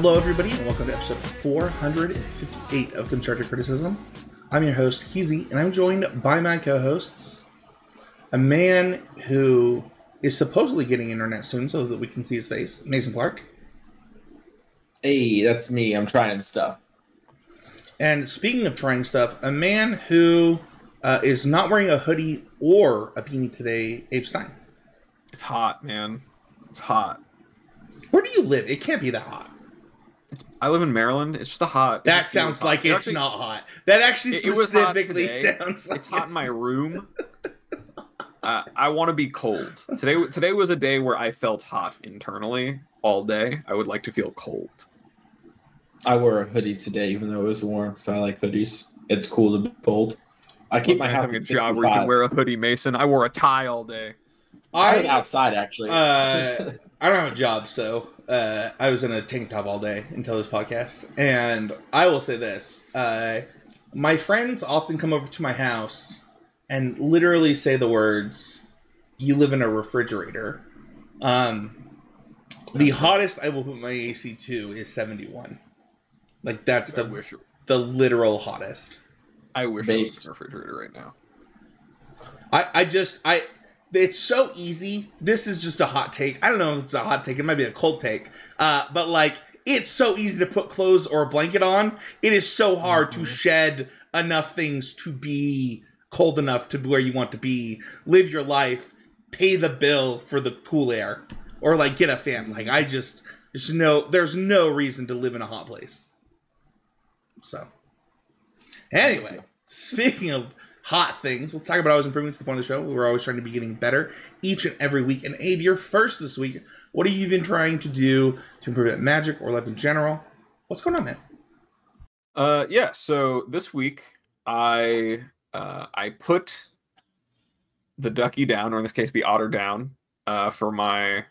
Hello, everybody, and welcome to episode 458 of Constructed Criticism. I'm your host, Keezy, and I'm joined by my co hosts, a man who is supposedly getting internet soon so that we can see his face, Mason Clark. Hey, that's me. I'm trying stuff. And speaking of trying stuff, a man who uh, is not wearing a hoodie or a beanie today, Abe Stein. It's hot, man. It's hot. Where do you live? It can't be that hot. I live in Maryland. It's just a hot. That sounds like it's actually, not hot. That actually it, specifically it sounds like it's hot in my room. uh, I want to be cold. Today today was a day where I felt hot internally all day. I would like to feel cold. I wore a hoodie today, even though it was warm, because I like hoodies. It's cool to be cold. I keep well, my having a job where you can wear a hoodie, Mason. I wore a tie all day. I, I outside actually. Uh, I don't have a job, so uh, I was in a tank top all day until this podcast. And I will say this: uh, my friends often come over to my house and literally say the words, "You live in a refrigerator." Um, the hottest I will put my AC to is seventy-one. Like that's the wish, the literal hottest. I wish Based. I was in a refrigerator right now. I I just I it's so easy. This is just a hot take. I don't know if it's a hot take. It might be a cold take. Uh, but like, it's so easy to put clothes or a blanket on. It is so hard mm-hmm. to shed enough things to be cold enough to be where you want to be. Live your life. Pay the bill for the cool air, or like get a fan. Like I just there's no there's no reason to live in a hot place. So anyway, speaking of hot things. Let's talk about always improving to the point of the show. We're always trying to be getting better each and every week. And Abe, you're first this week. What have you been trying to do to improve at Magic or life in general? What's going on, man? Uh, yeah. So this week, I uh, I put the ducky down, or in this case, the otter down, uh, for my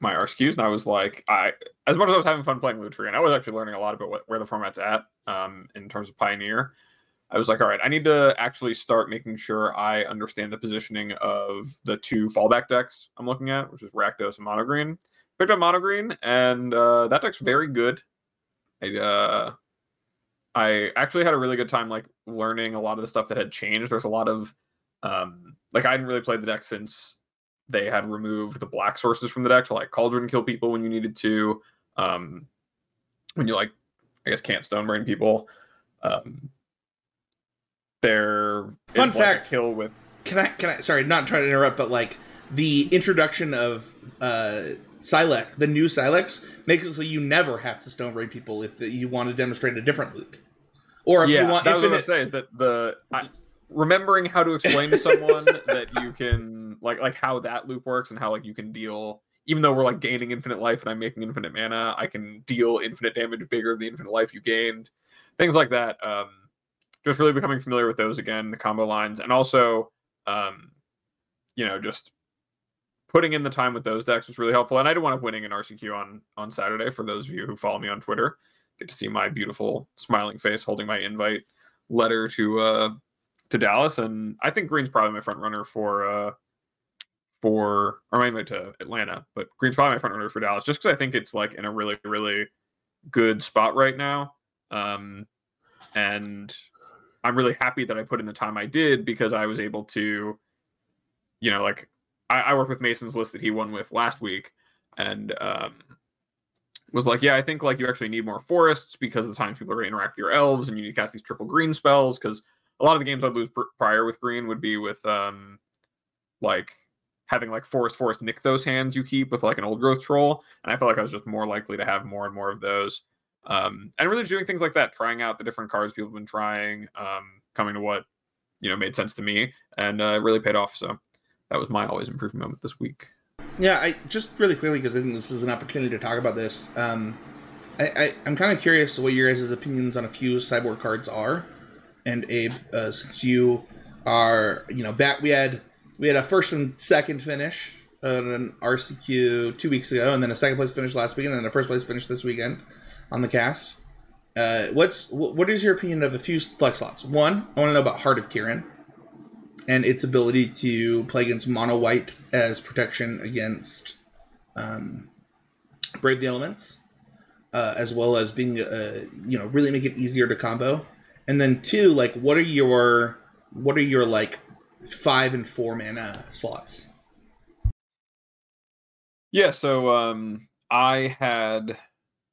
my RCQs, and I was like, I as much as I was having fun playing Lutri, and I was actually learning a lot about what, where the format's at um, in terms of Pioneer. I was like, all right, I need to actually start making sure I understand the positioning of the two fallback decks I'm looking at, which is Rakdos and Mono Green. Picked up Mono Green, and uh, that deck's very good. I uh, I actually had a really good time like learning a lot of the stuff that had changed. There's a lot of um, like I hadn't really played the deck since they had removed the black sources from the deck to like cauldron kill people when you needed to. Um, when you like, I guess can't stone brain people. Um, there fun fact like kill with can i can i sorry not trying to interrupt but like the introduction of uh Sylex, the new Sylex, makes it so you never have to stone brain people if the, you want to demonstrate a different loop. Or if yeah, you want that infinite... was what I say is that the I, remembering how to explain to someone that you can like like how that loop works and how like you can deal even though we're like gaining infinite life and I'm making infinite mana, I can deal infinite damage bigger than the infinite life you gained. Things like that. Um just really becoming familiar with those again, the combo lines, and also, um, you know, just putting in the time with those decks was really helpful. And I did want up winning an RCQ on on Saturday. For those of you who follow me on Twitter, get to see my beautiful smiling face holding my invite letter to uh to Dallas. And I think Green's probably my front runner for uh for or maybe to Atlanta, but Green's probably my front runner for Dallas, just because I think it's like in a really really good spot right now. Um, and I'm really happy that I put in the time I did because I was able to, you know, like I, I worked with Mason's list that he won with last week, and um, was like, yeah, I think like you actually need more forests because the times people are going to interact with your elves, and you need to cast these triple green spells. Because a lot of the games I'd lose pr- prior with green would be with um, like having like forest forest nick those hands you keep with like an old growth troll, and I felt like I was just more likely to have more and more of those um, and really doing things like that, trying out the different cards people have been trying, um, coming to what you know made sense to me, and uh, really paid off. So that was my always improvement moment this week. Yeah, I just really quickly because I think this is an opportunity to talk about this. Um, I, I am kind of curious what your guys' opinions on a few sideboard cards are, and Abe, uh, since you are you know back, we had we had a first and second finish on an RCQ two weeks ago, and then a second place finish last weekend, and then a first place finish this weekend on the cast. Uh, what's what is your opinion of a few flex slots? One, I want to know about Heart of Kiran and its ability to play against mono white as protection against um, Brave the Elements. uh, as well as being uh, you know really make it easier to combo. And then two, like what are your what are your like five and four mana slots? Yeah, so um, I had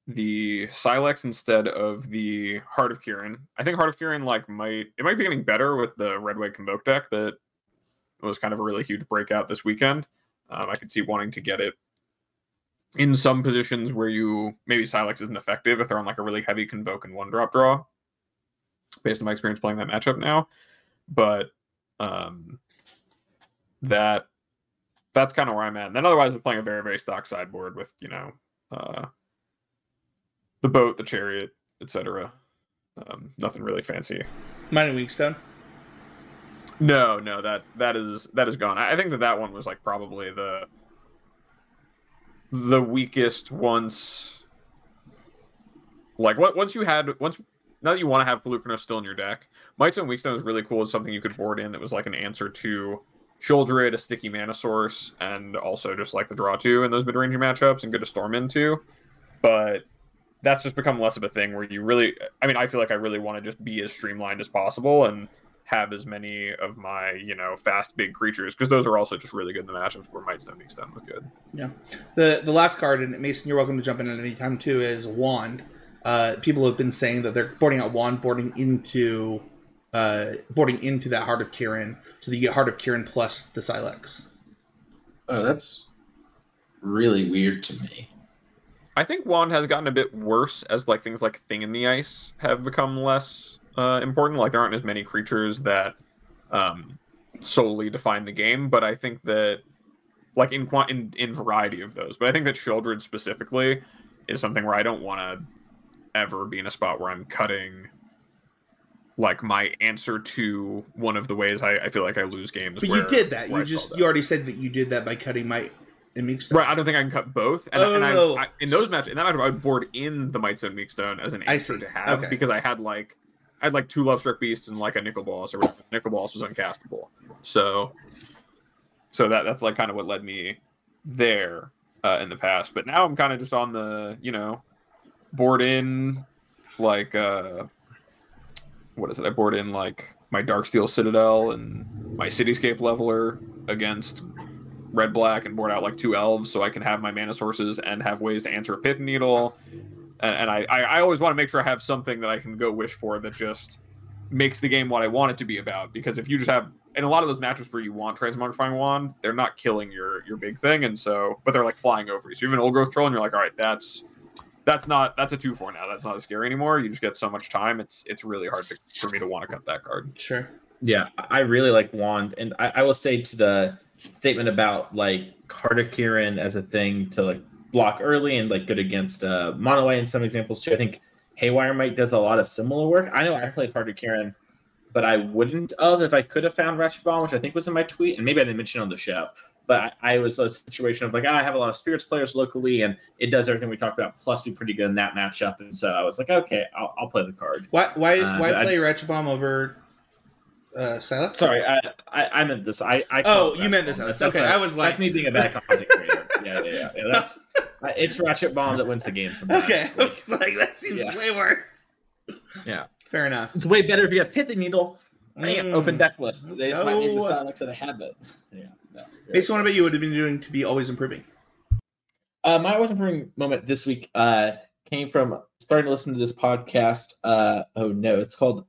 the Sylex instead of the Heart of Kiran. I think Heart of Kiran like might it might be getting better with the Red White Convoke deck that was kind of a really huge breakout this weekend. Um, I could see wanting to get it in some positions where you maybe Sylex isn't effective if they're on like a really heavy Convoke and one drop draw, based on my experience playing that matchup now. But um, that that's kind of where I'm at. And then otherwise, we're playing a very very stock sideboard with you know uh, the boat, the chariot, etc. Um, nothing really fancy. Mightstone Weakstone. No, no that that is that is gone. I think that that one was like probably the the weakest once. Like what once you had once now that you want to have Polukranos still in your deck, Mightstone Weakstone is really cool. It's something you could board in that was like an answer to Sheoldred, a sticky mana source, and also just like the draw two in those mid range matchups and good to storm into. But that's just become less of a thing where you really I mean, I feel like I really want to just be as streamlined as possible and have as many of my, you know, fast big creatures because those are also just really good in the matchups where Mightstone Weakstone was good. Yeah. The the last card, and Mason, you're welcome to jump in at any time too, is Wand. Uh, people have been saying that they're boarding out Wand, boarding into uh, boarding into that Heart of Kiran, so the Heart of Kiran plus the Sylex. Oh, that's really weird to me. I think Wand has gotten a bit worse as like things like Thing in the Ice have become less uh, important. Like there aren't as many creatures that um, solely define the game, but I think that like in in in variety of those. But I think that Sheoldred specifically is something where I don't want to ever be in a spot where I'm cutting like my answer to one of the ways I, I feel like I lose games. But where, you did that. You just you already said that you did that by cutting my Weakstone. Right, I don't think I can cut both. And, oh, and I, I, in those matches, in that match, I would board in the Mightstone Weakstone as an answer to have okay. because I had like I had like two Love Struck Beasts and like a Nicol Bolas or whatever. Nicol Bolas was uncastable. So so that that's like kind of what led me there uh, in the past. But now I'm kind of just on the, you know, board in like uh what is it? I board in like my Darksteel Citadel and my Cityscape Leveler against red black and board out like two elves so I can have my mana sources and have ways to answer a pith needle. And, and I, I, I always want to make sure I have something that I can go wish for that just makes the game what I want it to be about. Because if you just have in a lot of those matches where you want Transmogrifying Wand, they're not killing your your big thing, and so but they're like flying over you. So you have an old growth troll and you're like, all right, that's that's not that's a two four now. That's not as scary anymore. You just get so much time. It's it's really hard to, for me to want to cut that card. Sure. Yeah, I really like Wand, and I, I will say to the statement about like of as a thing to like block early and like good against uh, Mono White in some examples too. I think Haywire Mite does a lot of similar work. I know I played of but I wouldn't of if I could have found Ratchet Bomb, which I think was in my tweet, and maybe I didn't mention on the show. But I, I was a situation of like, oh, I have a lot of spirits players locally, and it does everything we talked about, plus be pretty good in that matchup. And so I was like, okay, I'll, I'll play the card. Why why uh, why play just, Ratchet Bomb over uh, Sylex? Sorry, I, I, I meant this. I, I oh, you meant this. That's, okay, I was like, that's me being a bad content creator. yeah, yeah, yeah. yeah that's it's Ratchet Bomb that wins the game. Sometimes. Okay, like, it's like that seems yeah. way worse. Yeah, fair enough. It's way better if you have Pithing Needle. Mm. Open deck list. They just might need the Sylex in a habit. Yeah. No, Based on what about you would have been doing to be always improving? Uh, my always improving moment this week uh, came from starting to listen to this podcast. Uh, oh no, it's called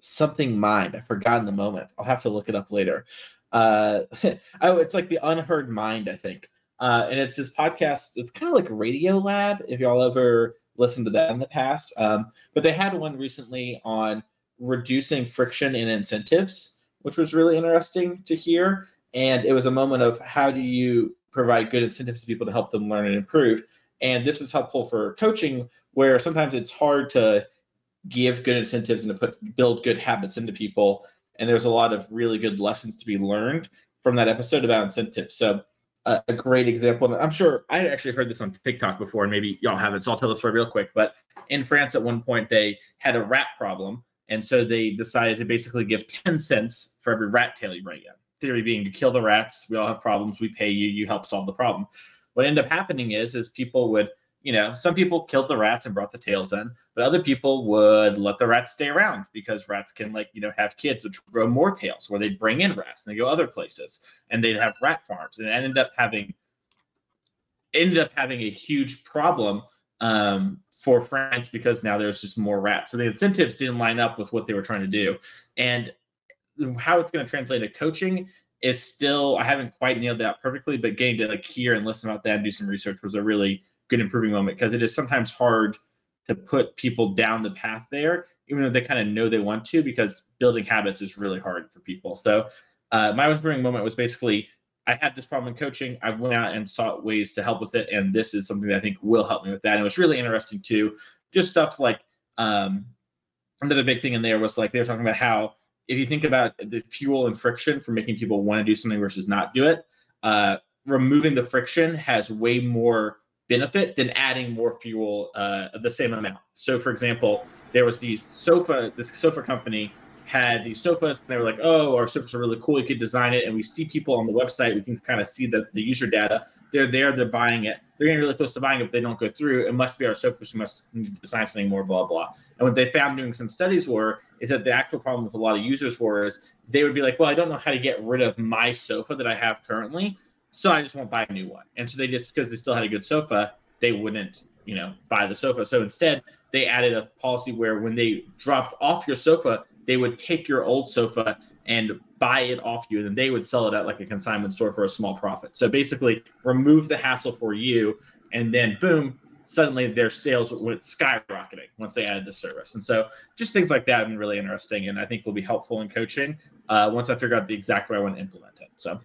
something mind. I forgot in the moment. I'll have to look it up later. Uh, oh, it's like the unheard mind, I think. Uh, and it's this podcast. It's kind of like Radiolab. If y'all ever listened to that in the past, um, but they had one recently on reducing friction in incentives, which was really interesting to hear. And it was a moment of how do you provide good incentives to people to help them learn and improve. And this is helpful for coaching, where sometimes it's hard to give good incentives and to put build good habits into people. And there's a lot of really good lessons to be learned from that episode about incentives. So a great example. I'm sure I actually heard this on TikTok before, and maybe y'all haven't. So I'll tell the story real quick. But in France, at one point, they had a rat problem, and so they decided to basically give 10 cents for every rat tail you bring in. Theory being, you kill the rats, we all have problems, we pay you, you help solve the problem. What ended up happening is, is people would you know, some people killed the rats and brought the tails in, but other people would let the rats stay around because rats can like, you know, have kids which grow more tails where they'd bring in rats and they go other places and they'd have rat farms and ended up having ended up having a huge problem um, for France because now there's just more rats. So the incentives didn't line up with what they were trying to do. And how it's going to translate to coaching is still I haven't quite nailed that perfectly, but getting to like hear and listen about that and do some research was a really good improving moment because it is sometimes hard to put people down the path there, even though they kind of know they want to, because building habits is really hard for people. So uh, my improving moment was basically I had this problem in coaching. I went out and sought ways to help with it, and this is something that I think will help me with that. And it was really interesting too, just stuff like um, another big thing in there was like they were talking about how if you think about the fuel and friction for making people want to do something versus not do it, uh, removing the friction has way more benefit than adding more fuel uh, the same amount. So, for example, there was these sofa, this sofa company had these sofas, and they were like, "Oh, our sofas are really cool. You could design it." And we see people on the website. We can kind of see the, the user data. They're there. They're buying it. They're getting really close to buying it, but they don't go through. It must be our sofas. We must design something more. Blah blah. And what they found doing some studies were is that the actual problem with a lot of users was they would be like, "Well, I don't know how to get rid of my sofa that I have currently." So I just won't buy a new one. And so they just because they still had a good sofa, they wouldn't, you know, buy the sofa. So instead, they added a policy where when they dropped off your sofa, they would take your old sofa and buy it off you, and then they would sell it at like a consignment store for a small profit. So basically, remove the hassle for you, and then boom, suddenly their sales went skyrocketing once they added the service. And so just things like that have been really interesting, and I think will be helpful in coaching uh, once I figure out the exact way I want to implement it. So.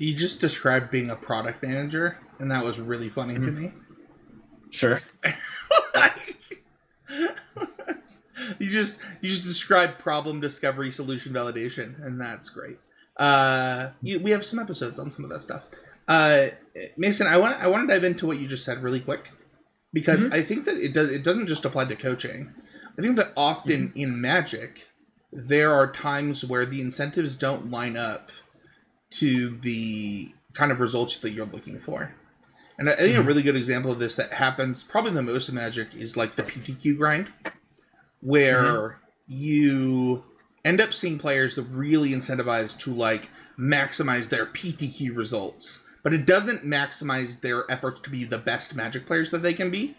You just described being a product manager, and that was really funny mm-hmm. to me. Sure. you just you just described problem discovery, solution validation, and that's great. Uh, you, we have some episodes on some of that stuff. Uh, Mason, I want I want to dive into what you just said really quick because mm-hmm. I think that it does it doesn't just apply to coaching. I think that often mm-hmm. in Magic, there are times where the incentives don't line up to the kind of results that you're looking for. And I think mm-hmm. a really good example of this that happens probably the most in Magic is like the PTQ grind, where mm-hmm. you end up seeing players that really incentivize to like maximize their PTQ results, but it doesn't maximize their efforts to be the best Magic players that they can be.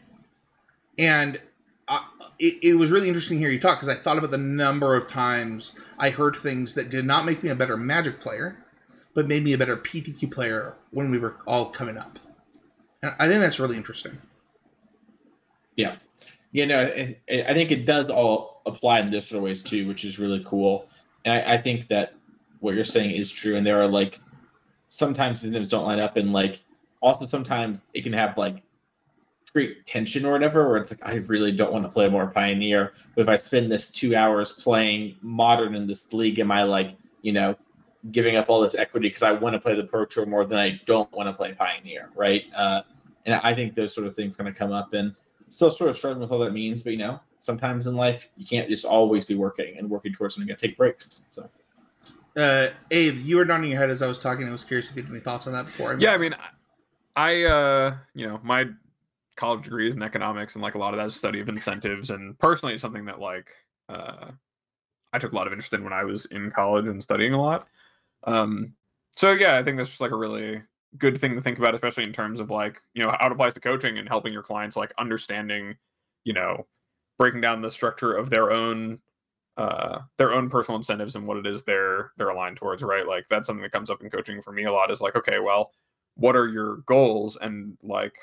And I, it, it was really interesting to hear you talk because I thought about the number of times I heard things that did not make me a better Magic player but made me a better PTQ player when we were all coming up. And I think that's really interesting. Yeah. Yeah, no, I think it does all apply in different ways too, which is really cool. And I, I think that what you're saying is true. And there are like sometimes incentives don't line up, and like also sometimes it can have like great tension or whatever, where it's like I really don't want to play more Pioneer, but if I spend this two hours playing Modern in this league, am I like you know giving up all this equity because I want to play the Pro Tour more than I don't want to play Pioneer, right? Uh, and I think those sort of things going to come up and still sort of struggling with all that means. But you know, sometimes in life you can't just always be working and working towards something. You got to take breaks. So. Uh, Abe, you were nodding your head as I was talking. I was curious if you had any thoughts on that before. I yeah, I mean, I, uh, you know, my college degree is in economics, and like a lot of that is study of incentives, and personally, it's something that like uh, I took a lot of interest in when I was in college and studying a lot. Um, so yeah, I think that's just like a really good thing to think about, especially in terms of like you know how it applies to coaching and helping your clients like understanding, you know, breaking down the structure of their own uh their own personal incentives and what it is they're they're aligned towards right? Like that's something that comes up in coaching for me a lot is like okay well what are your goals? And like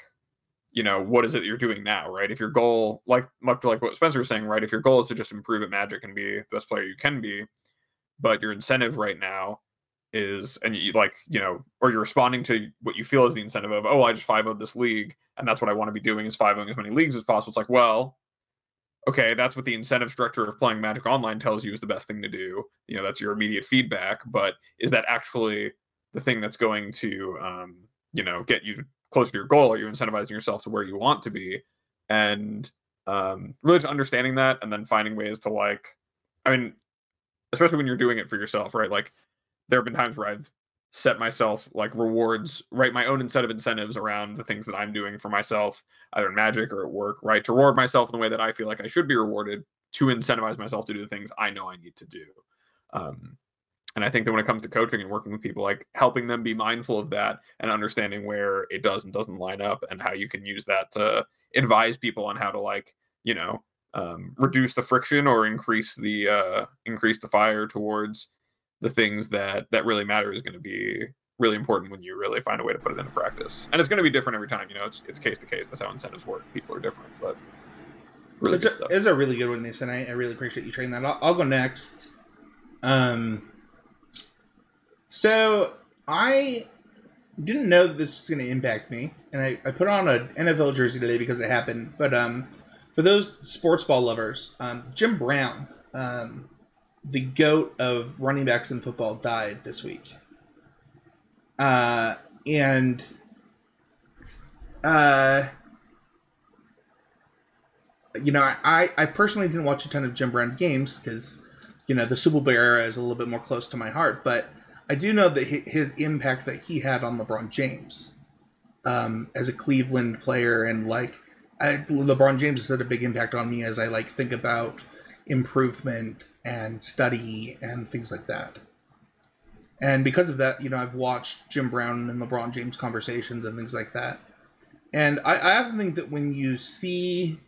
you know what is it you're doing now right? If your goal like much like what spencer was saying right? If your goal is to just improve at magic and be the best player you can be but your incentive right now is and you like you know or you're responding to what you feel is the incentive of oh i just 5 this league and that's what i want to be doing is 5 as many leagues as possible. It's like well okay that's what the incentive structure of playing magic online tells you is the best thing to do. You know that's your immediate feedback but is that actually the thing that's going to um you know get you closer to your goal? Or you're incentivizing yourself to where you want to be? And um really just understanding that and then finding ways to like i mean especially when you're doing it for yourself right? Like there have been times where I've set myself like rewards, write my own set of incentives around the things that I'm doing for myself, either in magic or at work, right? To reward myself in the way that I feel like I should be rewarded to incentivize myself to do the things I know I need to do. Um, and I think that when it comes to coaching and working with people, like helping them be mindful of that and understanding where it does and doesn't line up and how you can use that to advise people on how to like, you know, um, reduce the friction or increase the uh, increase the fire towards the things that that really matter is going to be really important when you really find a way to put it into practice. And it's going to be different every time. You know, it's it's case to case. That's how incentives work. People are different, but really it's, a, it's a really good one, Mason. I, I really appreciate you trading that. I'll, I'll go next. Um, so I didn't know this was going to impact me, and I, I put on an NFL jersey today because it happened. But um, for those sports ball lovers, um, Jim Brown, um, the goat of running backs in football, died this week. Uh, and uh, you know, I, I personally didn't watch a ton of Jim Brown games because, you know, the Super Bowl era is a little bit more close to my heart. But I do know that his impact that he had on LeBron James um, as a Cleveland player and like I, LeBron James has had a big impact on me as I like think about improvement and study and things like that. And because of that, you know, I've watched Jim Brown and LeBron James conversations and things like that. And I, I often think that when you see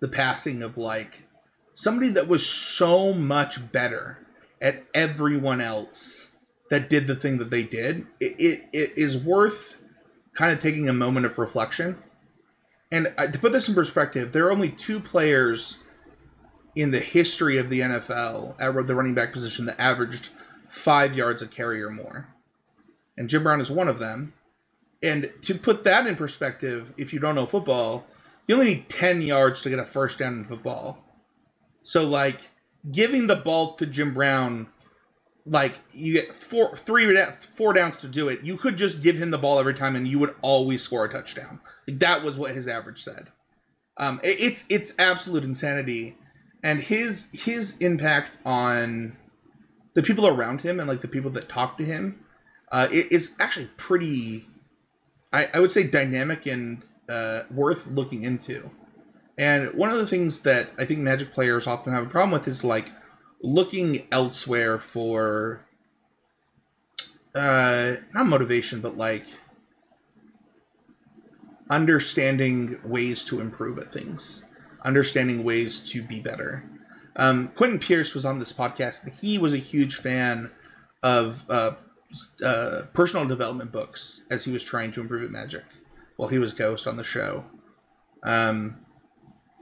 the passing of like somebody that was so much better at everyone else that did the thing that they did, it, it, it is worth kind of taking a moment of reflection. And uh, to put this in perspective, there are only two players in the history of the NFL at the running back position that averaged five yards a carry or more. And Jim Brown is one of them. And to put that in perspective, if you don't know football, you only need 10 yards to get a first down in football. So, like, giving the ball to Jim Brown, like, you get four, three, four downs to do it. You could just give him the ball every time and you would always score a touchdown. Like, that was what his average said. Um, it, it's it's absolute insanity and his his impact on the people around him and like the people that talk to him uh, it, it's actually pretty I, I would say dynamic and uh, worth looking into. And one of the things that i think magic players often have a problem with is like looking elsewhere for uh not motivation but like understanding ways to improve at things understanding ways to be better. Um, Quentin Pierce was on this podcast, and he was a huge fan of uh, uh, personal development books as he was trying to improve at Magic while he was Ghost on the show. Um,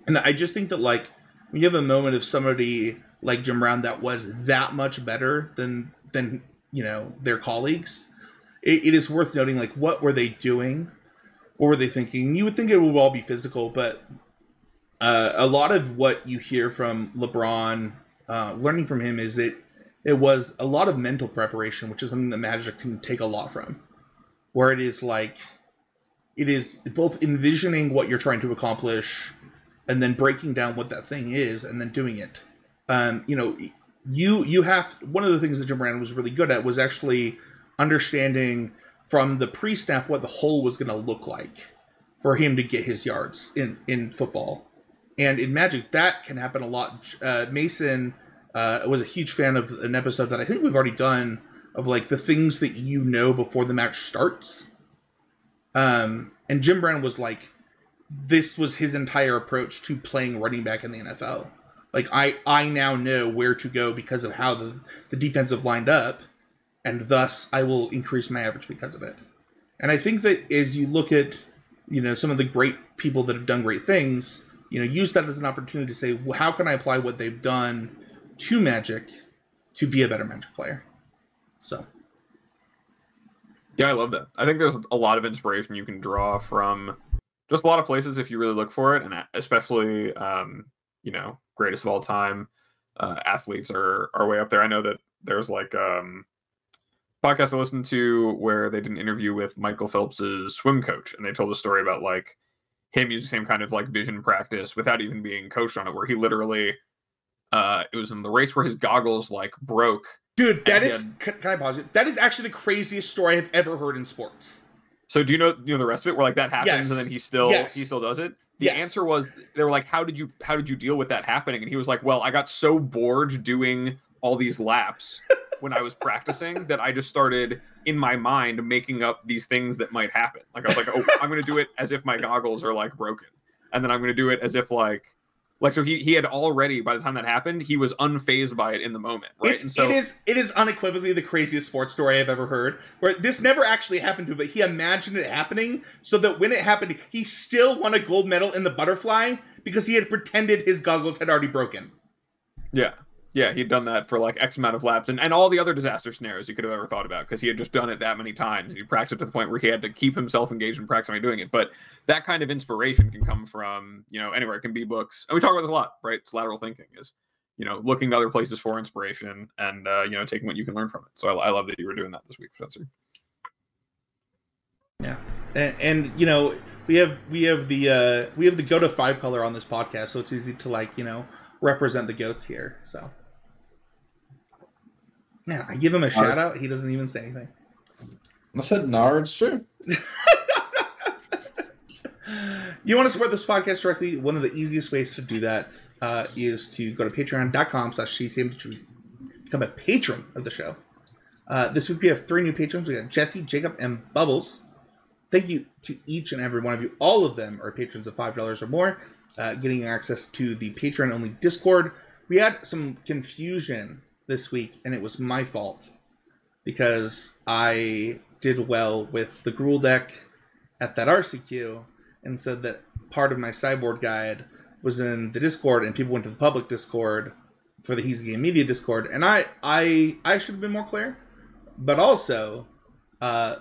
and I just think that like when you have a moment of somebody like Jim Brown that was that much better than than you know their colleagues, it, it is worth noting like what were they doing, what were they thinking? You would think it would all be physical, but uh, a lot of what you hear from LeBron, uh, learning from him, is it it was a lot of mental preparation, which is something that Magic can take a lot from. Where it is like, it is both envisioning what you're trying to accomplish, and then breaking down what that thing is, and then doing it. Um, you know, you you have one of the things that Jim Brown was really good at was actually understanding from the pre-snap what the hole was going to look like for him to get his yards in in football and in Magic, that can happen a lot. Uh, Mason uh, was a huge fan of an episode that I think we've already done of like the things that you know before the match starts. Um, and Jim Brown was like, this was his entire approach to playing running back in the NFL. Like I, I now know where to go because of how the the defensive lined up, and thus I will increase my average because of it. And I think that as you look at, you know, some of the great people that have done great things, you know use that as an opportunity to say well, how can i apply what they've done to magic to be a better magic player? So. Yeah i love that. I think there's a lot of inspiration you can draw from just a lot of places if you really look for it and especially um, you know greatest of all time uh, athletes are are way up there. I know that there's like um podcast i listened to where they did an interview with michael phelps's swim coach and they told a story about like him use the same kind of like vision practice without even being coached on it, where he literally uh it was in the race where his goggles like broke Dude, that is can, can I pause it? That is actually the craziest story I've ever heard in sports. So do you know you know the rest of it? Where like that happens yes. and then he still yes. he still does it. The yes. answer was they were like, "How did you how did you deal with that happening?" And he was like, "Well, I got so bored doing all these laps when I was practicing that I just started in my mind making up these things that might happen. Like I was like, oh, I'm going to do it as if my goggles are like broken, and then I'm going to do it as if like like so he he had already by the time that happened he was unfazed by it in the moment right? It's, so, it is it is unequivocally the craziest sports story i've ever heard where this never actually happened to him but he imagined it happening so that when it happened he still won a gold medal in the butterfly because he had pretended his goggles had already broken. Yeah yeah, he'd done that for like X amount of laps and, and all the other disaster scenarios you could have ever thought about because he had just done it that many times. He practiced to the point where he had to keep himself engaged in practicing doing it. But that kind of inspiration can come from, you know, anywhere. It can be books. And we talk about this a lot, right? It's lateral thinking is, you know, looking to other places for inspiration and, uh, you know, taking what you can learn from it. So I, I love that you were doing that this week, Spencer. Yeah. And, and, you know, we have, we have the, uh, we have the go to five color on this podcast. So it's easy to like, you know, represent the goats here. So. Man, I give him a shout out. He doesn't even say anything. I said, "Nar, it's true." you want to support this podcast directly? One of the easiest ways to do that uh, is to go to patreon.com slash CCM to become a patron of the show. Uh, this week we have three new patrons. We got Jesse, Jacob, and Bubbles. Thank you to each and every one of you. All of them are patrons of $5 or more, uh, getting access to the Patreon only Discord. We had some confusion this week, and it was my fault because I did well with the Gruul deck at that RCQ and said that part of my sideboard guide was in the Discord, and people went to the public Discord for the He's Game Media Discord, and I I I should have been more clear, but also, uh,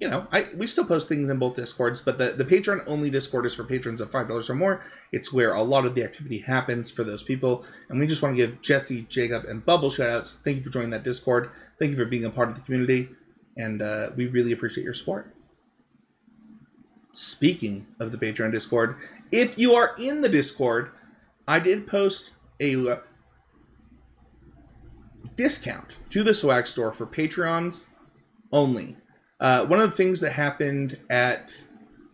you know, I we still post things in both discords, but the the Patreon only Discord is for patrons of five dollars or more. It's where a lot of the activity happens for those people, and we just want to give Jesse, Jacob, and Bubble shoutouts. Thank you for joining that Discord. Thank you for being a part of the community, and uh, we really appreciate your support. Speaking of the Patreon Discord, if you are in the Discord, I did post a uh, discount to the swag store for Patreons only uh, one of the things that happened at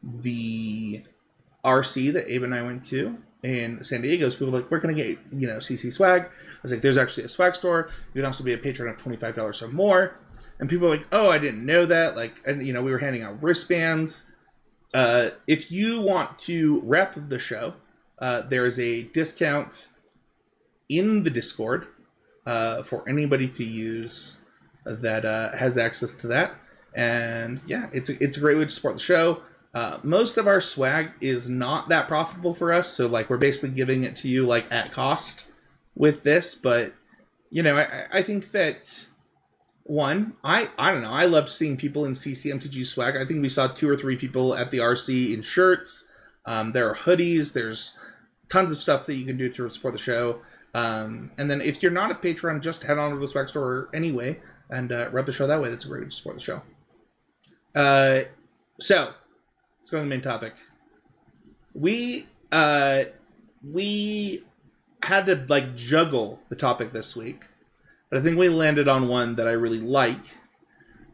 the RC that Abe and I went to in San Diego is people were like, we're going to get, you know, CC swag. I was like, there's actually a swag store. You can also be a patron of $25 or more. And people were like, oh, I didn't know that. Like, and, you know, we were handing out wristbands. Uh, if you want to rep the show, uh, there is a discount in the Discord uh, for anybody to use that uh, has access to that. And yeah, it's a, it's a great way to support the show. Uh, most of our swag is not that profitable for us, so like we're basically giving it to you like at cost with this. But you know, I, I think that one, I I don't know, I loved seeing people in CCMTG swag. I think we saw two or three people at the RC in shirts. Um, there are hoodies. There's tons of stuff that you can do to support the show. Um, and then if you're not a patron, just head on to the swag store anyway and uh, rep the show that way. That's a great way to support the show. Uh, so let's go to the main topic. We uh, we had to like juggle the topic this week, but I think we landed on one that I really like,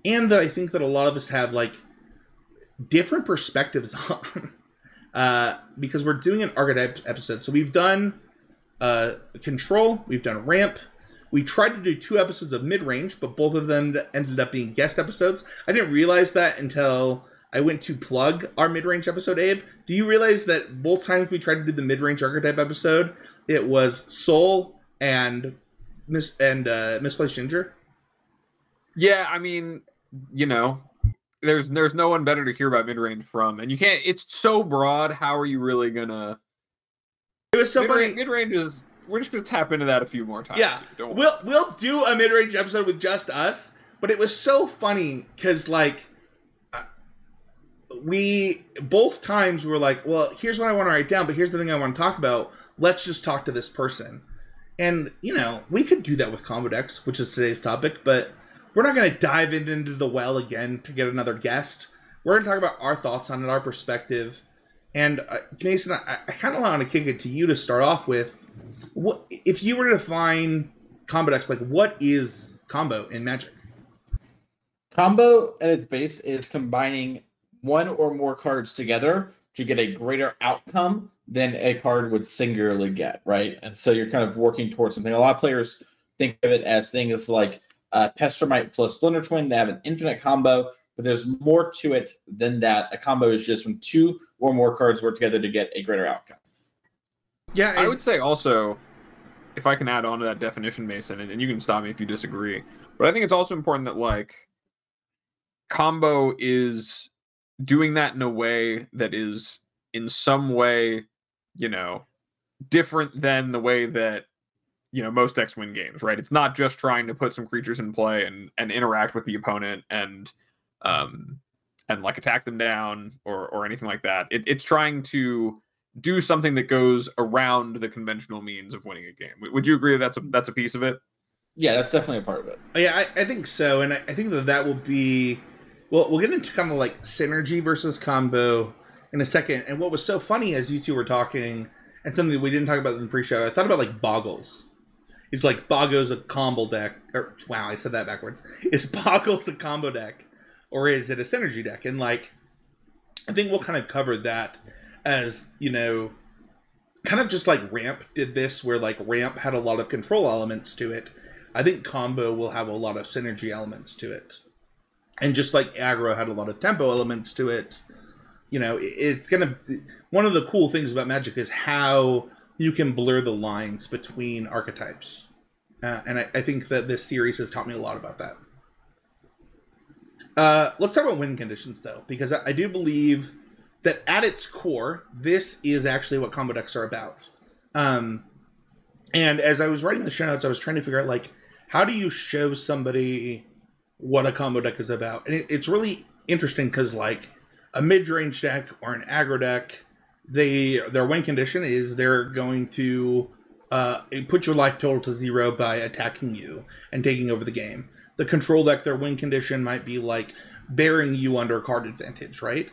and that I think that a lot of us have like different perspectives on. Uh, because we're doing an archetype episode, so we've done uh, control, we've done ramp, we tried to do two episodes of mid range, but both of them ended up being guest episodes. I didn't realize that until I went to plug our mid range episode, Abe. Do you realize that both times we tried to do the mid range archetype episode, it was Soul and Miss and uh, Misplaced Ginger? Yeah, I mean, you know, there's there's no one better to hear about mid range from, and you can't. It's so broad. How are you really gonna? It was so mid-range, funny. Mid range is we're just gonna tap into that a few more times. Yeah, we'll we'll do a mid range episode with just us. But it was so funny because like we both times were like, well, here's what I want to write down, but here's the thing I want to talk about. Let's just talk to this person. And you know, we could do that with combo which is today's topic, but we're not going to dive into the well again to get another guest. We're going to talk about our thoughts on it, our perspective. And uh, Mason, I, I kind of want to kick it to you to start off with what if you were to define combo decks like what is combo in Magic? Combo at its base is combining one or more cards together to get a greater outcome than a card would singularly get, right? And so you're kind of working towards something. A lot of players think of it as things like uh, Pestermite plus Splinter Twin. They have an infinite combo, but there's more to it than that. A combo is just when two or more cards work together to get a greater outcome. Yeah, I would say also, if I can add on to that definition, Mason, and, and you can stop me if you disagree, but I think it's also important that like combo is doing that in a way that is in some way, you know, different than the way that you know most decks win games, right? It's not just trying to put some creatures in play and and interact with the opponent and um and like attack them down or or anything like that. It, it's trying to do something that goes around the conventional means of winning a game. Would you agree that that's a that's a piece of it? Yeah, that's definitely a part of it. Yeah, I, I think so, and I, I think that that will be well. We'll get into kind of like synergy versus combo in a second. And what was so funny as you two were talking, and something that we didn't talk about in the pre-show, I thought about like Boggles. It's like Boggles a combo deck, or wow, I said that backwards. Is Boggles a combo deck, or is it a synergy deck? And like, I think we'll kind of cover that as you know, kind of just like Ramp did this, where like Ramp had a lot of control elements to it. I think Combo will have a lot of synergy elements to it, and just like Aggro had a lot of tempo elements to it you know it's gonna one of the cool things about magic is how you can blur the lines between archetypes uh, and I, I, think that this series has taught me a lot about that uh, let's talk about win conditions though because I, I, do believe that at its core this is actually what combo decks are about um, and as i was writing the show notes i was trying to figure out like how do you show somebody what a combo deck is about and it, it's really interesting because like a mid-range deck or an aggro deck, they their win condition is they're going to uh, put your life total to zero by attacking you and taking over the game. The control deck, their win condition might be like bearing you under card advantage, right?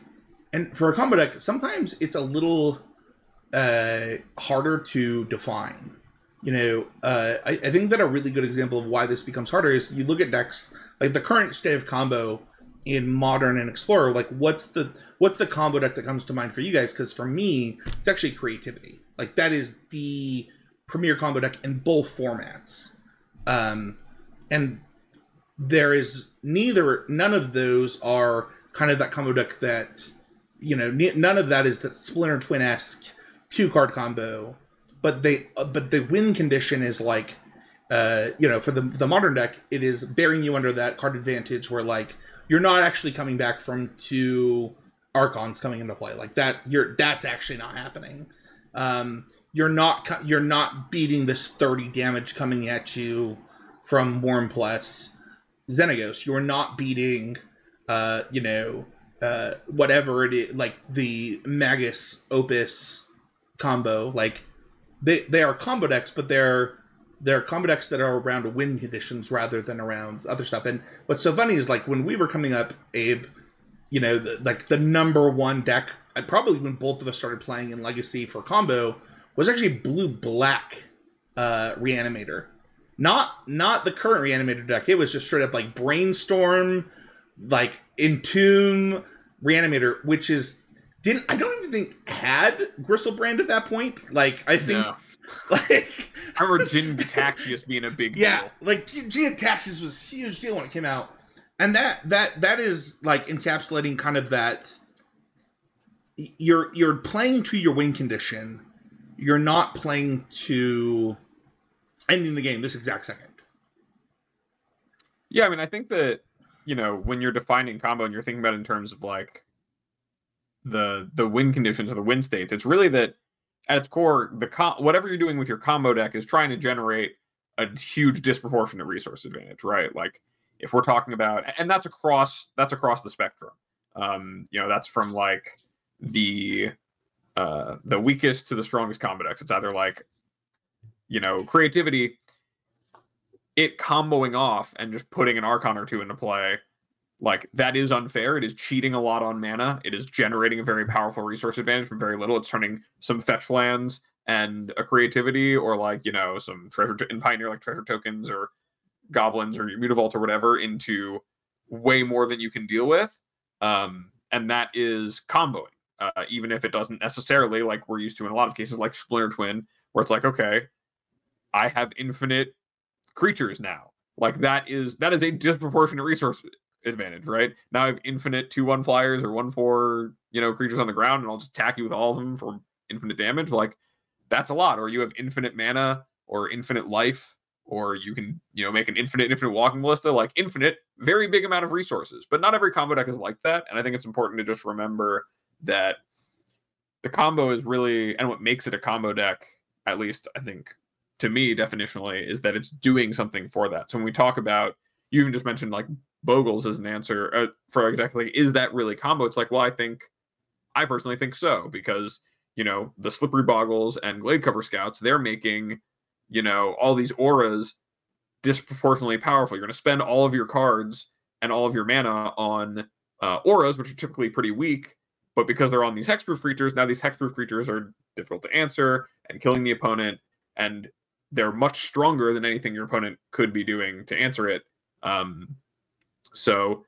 And for a combo deck, sometimes it's a little uh, harder to define. You know, uh, I, I think that a really good example of why this becomes harder is you look at decks like the current state of combo in modern and explorer like what's the what's the combo deck that comes to mind for you guys because for me it's actually creativity like that is the premier combo deck in both formats um and there is neither none of those are kind of that combo deck that you know none of that is the splinter twin-esque two card combo but they uh, but the win condition is like uh you know for the the modern deck it is bearing you under that card advantage where like you're not actually coming back from two archons coming into play. Like that you're that's actually not happening. Um, you're not you're not beating this 30 damage coming at you from Wurmpless Xenagos. You're not beating uh, you know uh, whatever it is like the Magus Opus combo. Like they they are combo decks, but they're they're combo decks that are around win conditions rather than around other stuff. And what's so funny is like when we were coming up, Abe, you know, the, like the number one deck, probably when both of us started playing in Legacy for combo was actually blue black uh, Reanimator, not not the current Reanimator deck. It was just straight up like Brainstorm, like Entomb Reanimator, which is didn't I don't even think had Griselbrand at that point. Like I think. No like I remember Jin-Gitaxias being a big yeah, deal. like Jin-Gitaxias was a huge deal when it came out, and that that that is like encapsulating kind of that. You're you're playing to your win condition. You're not playing to ending the game this exact second. Yeah, I mean, I think that you know when you're defining combo and you're thinking about in terms of like the the win conditions or the win states, it's really that at its core, the com- whatever you're doing with your combo deck is trying to generate a huge disproportionate resource advantage, right? Like if we're talking about, and that's across that's across the spectrum. Um, you know, that's from like the uh, the weakest to the strongest combo decks. It's either like, you know, creativity, it comboing off and just putting an Archon or two into play like that is unfair. It is cheating a lot on mana. It is generating a very powerful resource advantage from very little. It's turning some fetch lands and a creativity or like, you know, some treasure in Pioneer like treasure tokens or goblins or mutavault or whatever into way more than you can deal with. Um, and that is comboing, uh, even if it doesn't necessarily like we're used to in a lot of cases, like Splinter Twin, where it's like, okay, I have infinite creatures now. Like that is that is a disproportionate resource advantage, right? Now I have infinite two one flyers or one four, you know, creatures on the ground, and I'll just attack you with all of them for infinite damage. Like that's a lot. Or you have infinite mana or infinite life, or you can, you know, make an infinite, infinite walking ballista, like infinite, very big amount of resources. But not every combo deck is like that. And I think it's important to just remember that the combo is really and what makes it a combo deck, at least I think to me definitionally, is that it's doing something for that. So when we talk about you even just mentioned like Bogles as an answer uh, for deck like is that really combo? It's like, well, I think I personally think so because you know the Slippery Bogles and Gladecover Scouts they're making you know all these auras disproportionately powerful. You're going to spend all of your cards and all of your mana on uh, auras, which are typically pretty weak. But because they're on these hexproof creatures, now these hexproof creatures are difficult to answer and killing the opponent, and they're much stronger than anything your opponent could be doing to answer it. Um, so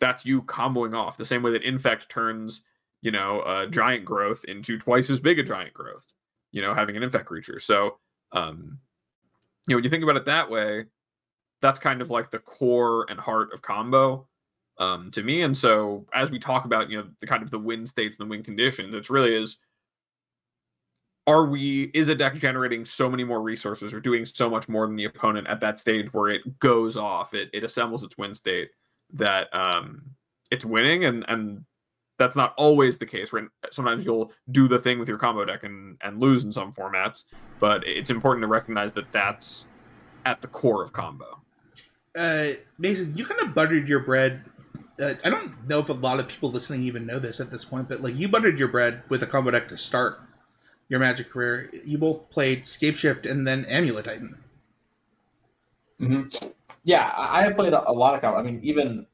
that's you comboing off the same way that infect turns, you know, a giant growth into twice as big a giant growth, you know, having an infect creature. So, um, you know, when you think about it that way, that's kind of like the core and heart of combo um, to me. And so as we talk about, you know, the kind of the win states and the win conditions, it's really is are we is a deck generating so many more resources or doing so much more than the opponent at that stage where it goes off, it it assembles its win state that um it's winning? And and that's not always the case right? Sometimes you'll do the thing with your combo deck and and lose in some formats but it's important to recognize that that's at the core of combo. Uh mason you kind of buttered your bread. Uh, i don't know if a lot of people listening even know this at this point but like you buttered your bread with a combo deck to start your magic career you both played scapeshift and then amulet titan mm-hmm. Yeah, I have played a, lot of combo. I mean, even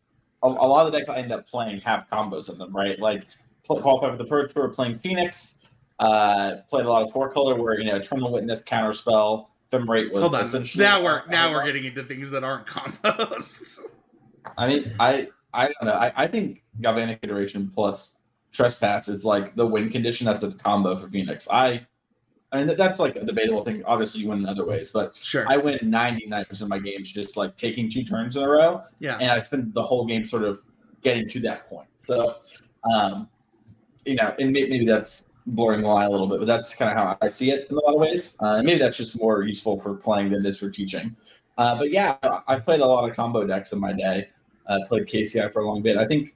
a, a, lot of the decks I end up playing have combos in them, right? Like qualify for the Pro Tour, playing Phoenix. Uh, played a lot of four color where you know Eternal Witness, Counterspell, Ephemerate was Hold on. essentially. Now we're now we're getting into things that aren't combos. I mean, I I don't know. I, I think Galvanic Iteration plus Trespass is like the win condition that's a combo for Phoenix. I I mean, that's like a debatable thing. Obviously, you win in other ways, but sure, I win 99% of my games just like taking two turns in a row. Yeah. And I spend the whole game sort of getting to that point. So, um, you know, and maybe that's blurring the line a little bit, but that's kind of how I see it in a lot of ways. Uh, and maybe that's just more useful for playing than it is for teaching. Uh, but yeah, I've played a lot of combo decks in my day. I uh, played KCI for a long bit. I think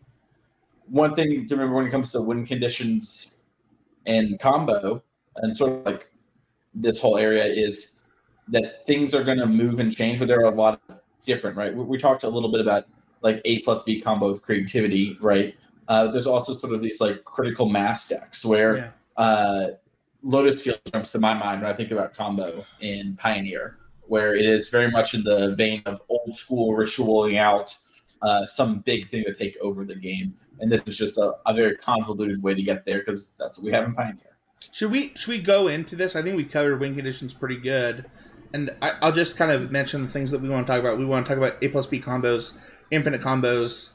one thing to remember when it comes to win conditions and combo and sort of like this whole area is that things are going to move and change, but there are a lot of different, right? We, we talked a little bit about like A plus B combo with creativity, right? Uh, there's also sort of these like critical mass decks where yeah. uh, Lotus Field jumps to my mind when I think about combo in Pioneer, where it is very much in the vein of old school ritualing out uh, some big thing to take over the game. And this is just a, a very convoluted way to get there because that's what we have in Pioneer. Should we should we go into this? I think we covered win conditions pretty good, and I, will just kind of mention the things that we want to talk about. We want to talk about A plus B combos, infinite combos.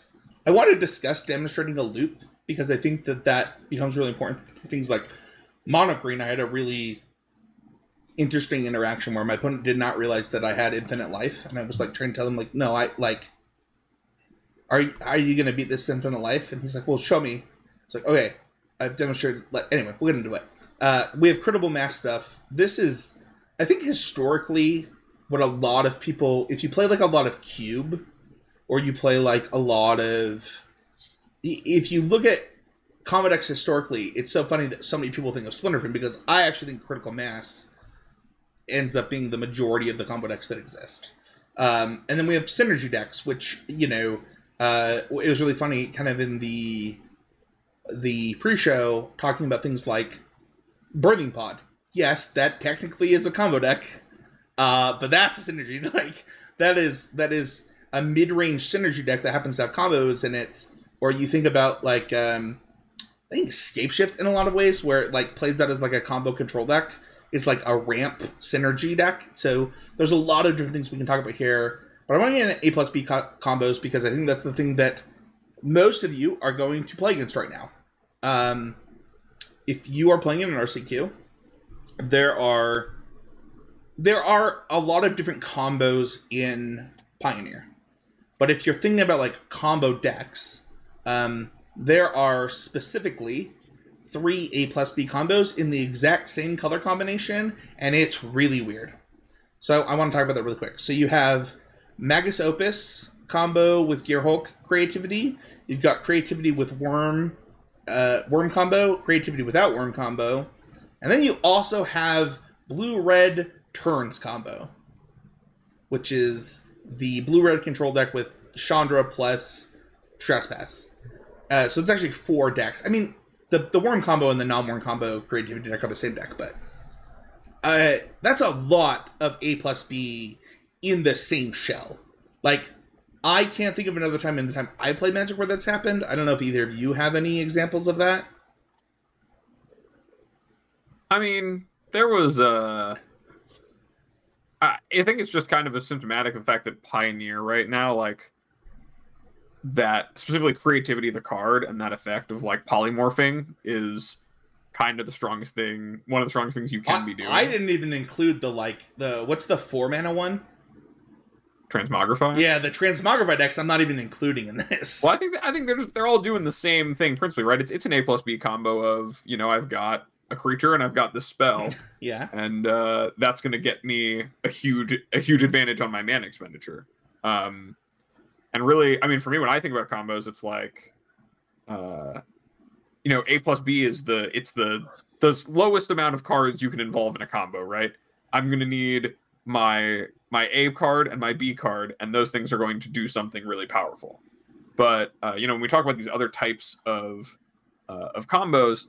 I want to discuss demonstrating a loop because I think that that becomes really important things like mono green. I had a really interesting interaction where my opponent did not realize that I had infinite life, and I was like trying to tell him like, no, I like. Are are you gonna beat this infinite life? And he's like, well, show me. It's like okay, I've demonstrated. Like, anyway, we'll get into it. Uh, we have critical mass stuff. This is, I think, historically, what a lot of people, if you play like a lot of cube, or you play like a lot of, if you look at combo decks historically, it's so funny that so many people think of Splinter Twin because I actually think critical mass ends up being the majority of the combo decks that exist. Um, and then we have synergy decks, which you know, uh, it was really funny, kind of in the the pre-show, talking about things like Birthing Pod. Yes, that technically is a combo deck, uh, but that's a synergy. Like that is that is a mid-range synergy deck that happens to have combos in it. Or you think about like um, I think Scapeshift in a lot of ways, where it like plays that as like a combo control deck is like a ramp synergy deck. So there's a lot of different things we can talk about here. But I want to get into A plus B co- combos because I think that's the thing that most of you are going to play against right now. Um, if you are playing in an RCQ, there are there are a lot of different combos in Pioneer. But if you're thinking about like combo decks, um, there are specifically three A plus B combos in the exact same color combination, and it's really weird. So I want to talk about that really quick. So you have Magus Opus combo with Gearhulk creativity. You've got creativity with Worm, uh, Worm combo, creativity without Worm combo, and then you also have Blue Red Turns combo, which is the Blue Red control deck with Chandra plus Trespass. Uh, so it's actually four decks. I mean, the the Worm combo and the non Worm combo creativity deck are the same deck, but uh, that's a lot of A plus B in the same shell. Like, I can't think of another time in the time I played Magic where that's happened. I don't know if either of you have any examples of that. I mean, there was a. Uh... I think it's just kind of a symptomatic of the fact that Pioneer right now, like that specifically creativity of the card and that effect of like polymorphing is kind of the strongest thing, one of the strongest things you can I, be doing. I didn't even include the like the what's the four mana one? Transmogrify. Yeah, the Transmogrify decks. I'm not even including in this. Well, I think I think they're just, they're all doing the same thing principally, right? It's it's an A plus B combo of you know I've got a creature and I've got this spell. yeah, and uh, that's going to get me a huge a huge advantage on my mana expenditure. Um, and really, I mean, for me, when I think about combos, it's like, uh, you know, A plus B is the it's the the lowest amount of cards you can involve in a combo, right? I'm going to need my my A card and my B card, and those things are going to do something really powerful. But uh, you know, when we talk about these other types of uh, of combos,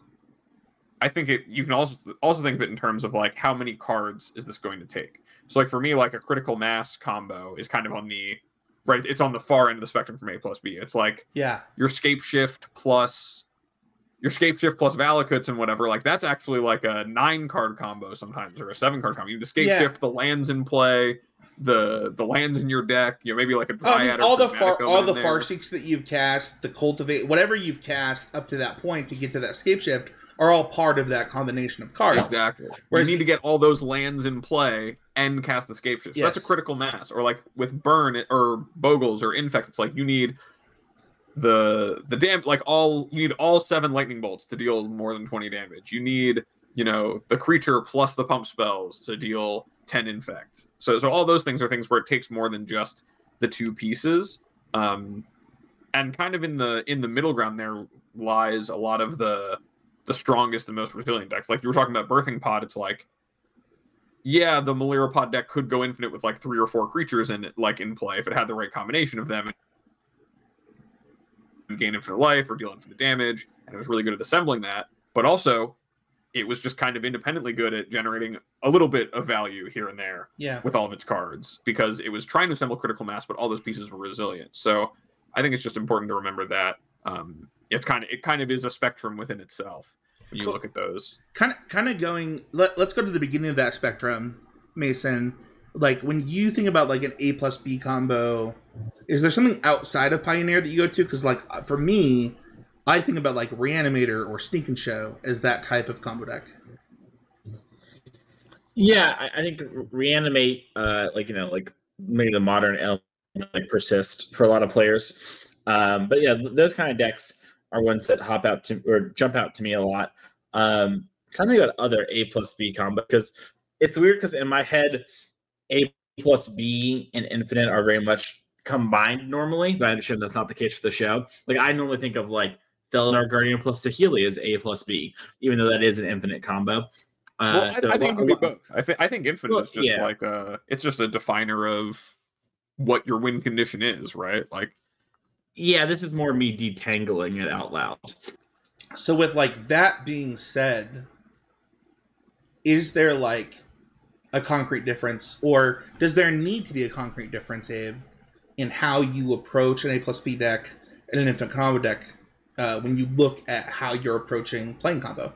I think it you can also also think of it in terms of like how many cards is this going to take. So like for me, like a critical mass combo is kind of on the right. It's on the far end of the spectrum from A plus B. It's like yeah, your Scapeshift plus your Scapeshift plus Valakuts and whatever, like that's actually like a nine card combo sometimes or a seven card combo. You the scape yeah. shift, the lands in play, the the lands in your deck, you know, maybe like a dryad. I mean, all the far all the farseeks that you've cast, the cultivate, whatever you've cast up to that point to get to that Scapeshift are all part of that combination of cards. Exactly. Whereas you need the, to get all those lands in play and cast the Scapeshift. So yes. that's a critical mass. Or like with burn or bogles or infect, it's like you need the the dam like all you need all seven lightning bolts to deal more than 20 damage. You need, you know, the creature plus the pump spells to deal 10 infect. So so all those things are things where it takes more than just the two pieces. Um and kind of in the in the middle ground there lies a lot of the the strongest and most resilient decks. Like you were talking about Birthing Pod, it's like, yeah, the Melira Pod deck could go infinite with like three or four creatures in it, like in play if it had the right combination of them and gain infinite life or deal infinite damage, and it was really good at assembling that. But also, it was just kind of independently good at generating a little bit of value here and there yeah. with all of its cards because it was trying to assemble critical mass, but all those pieces were resilient. So I think it's just important to remember that um, it's kind of it kind of is a spectrum within itself when you cool. look at those. Kind of kind of going. Let, let's go to the beginning of that spectrum, Mason. Like when you think about like an A plus B combo, is there something outside of Pioneer that you go to? Because like uh, for me, I think about like Reanimator or Sneak and Show as that type of combo deck. Yeah, I, I think reanimate, uh, like you know, like maybe the modern element like persist for a lot of players. Um, but yeah, those kind of decks are ones that hop out to or jump out to me a lot. Um, kind of think about other A plus B combo because it's weird because in my head, A plus B and Infinite are very much combined normally, but I understand that's not the case for the show. Like I normally think of like Felidar Guardian plus Saheeli is A plus B, even though that is an Infinite combo. Uh, well, I, so I, think it can be both. I think I think Infinite well, is just yeah. like a it's just a definer of what your win condition is, right? Like yeah, this is more me detangling it out loud. So with like that being said, is there like a concrete difference or does there need to be a concrete difference, Abe, in how you approach an A plus B deck and an infinite combo deck uh, when you look at how you're approaching playing combo?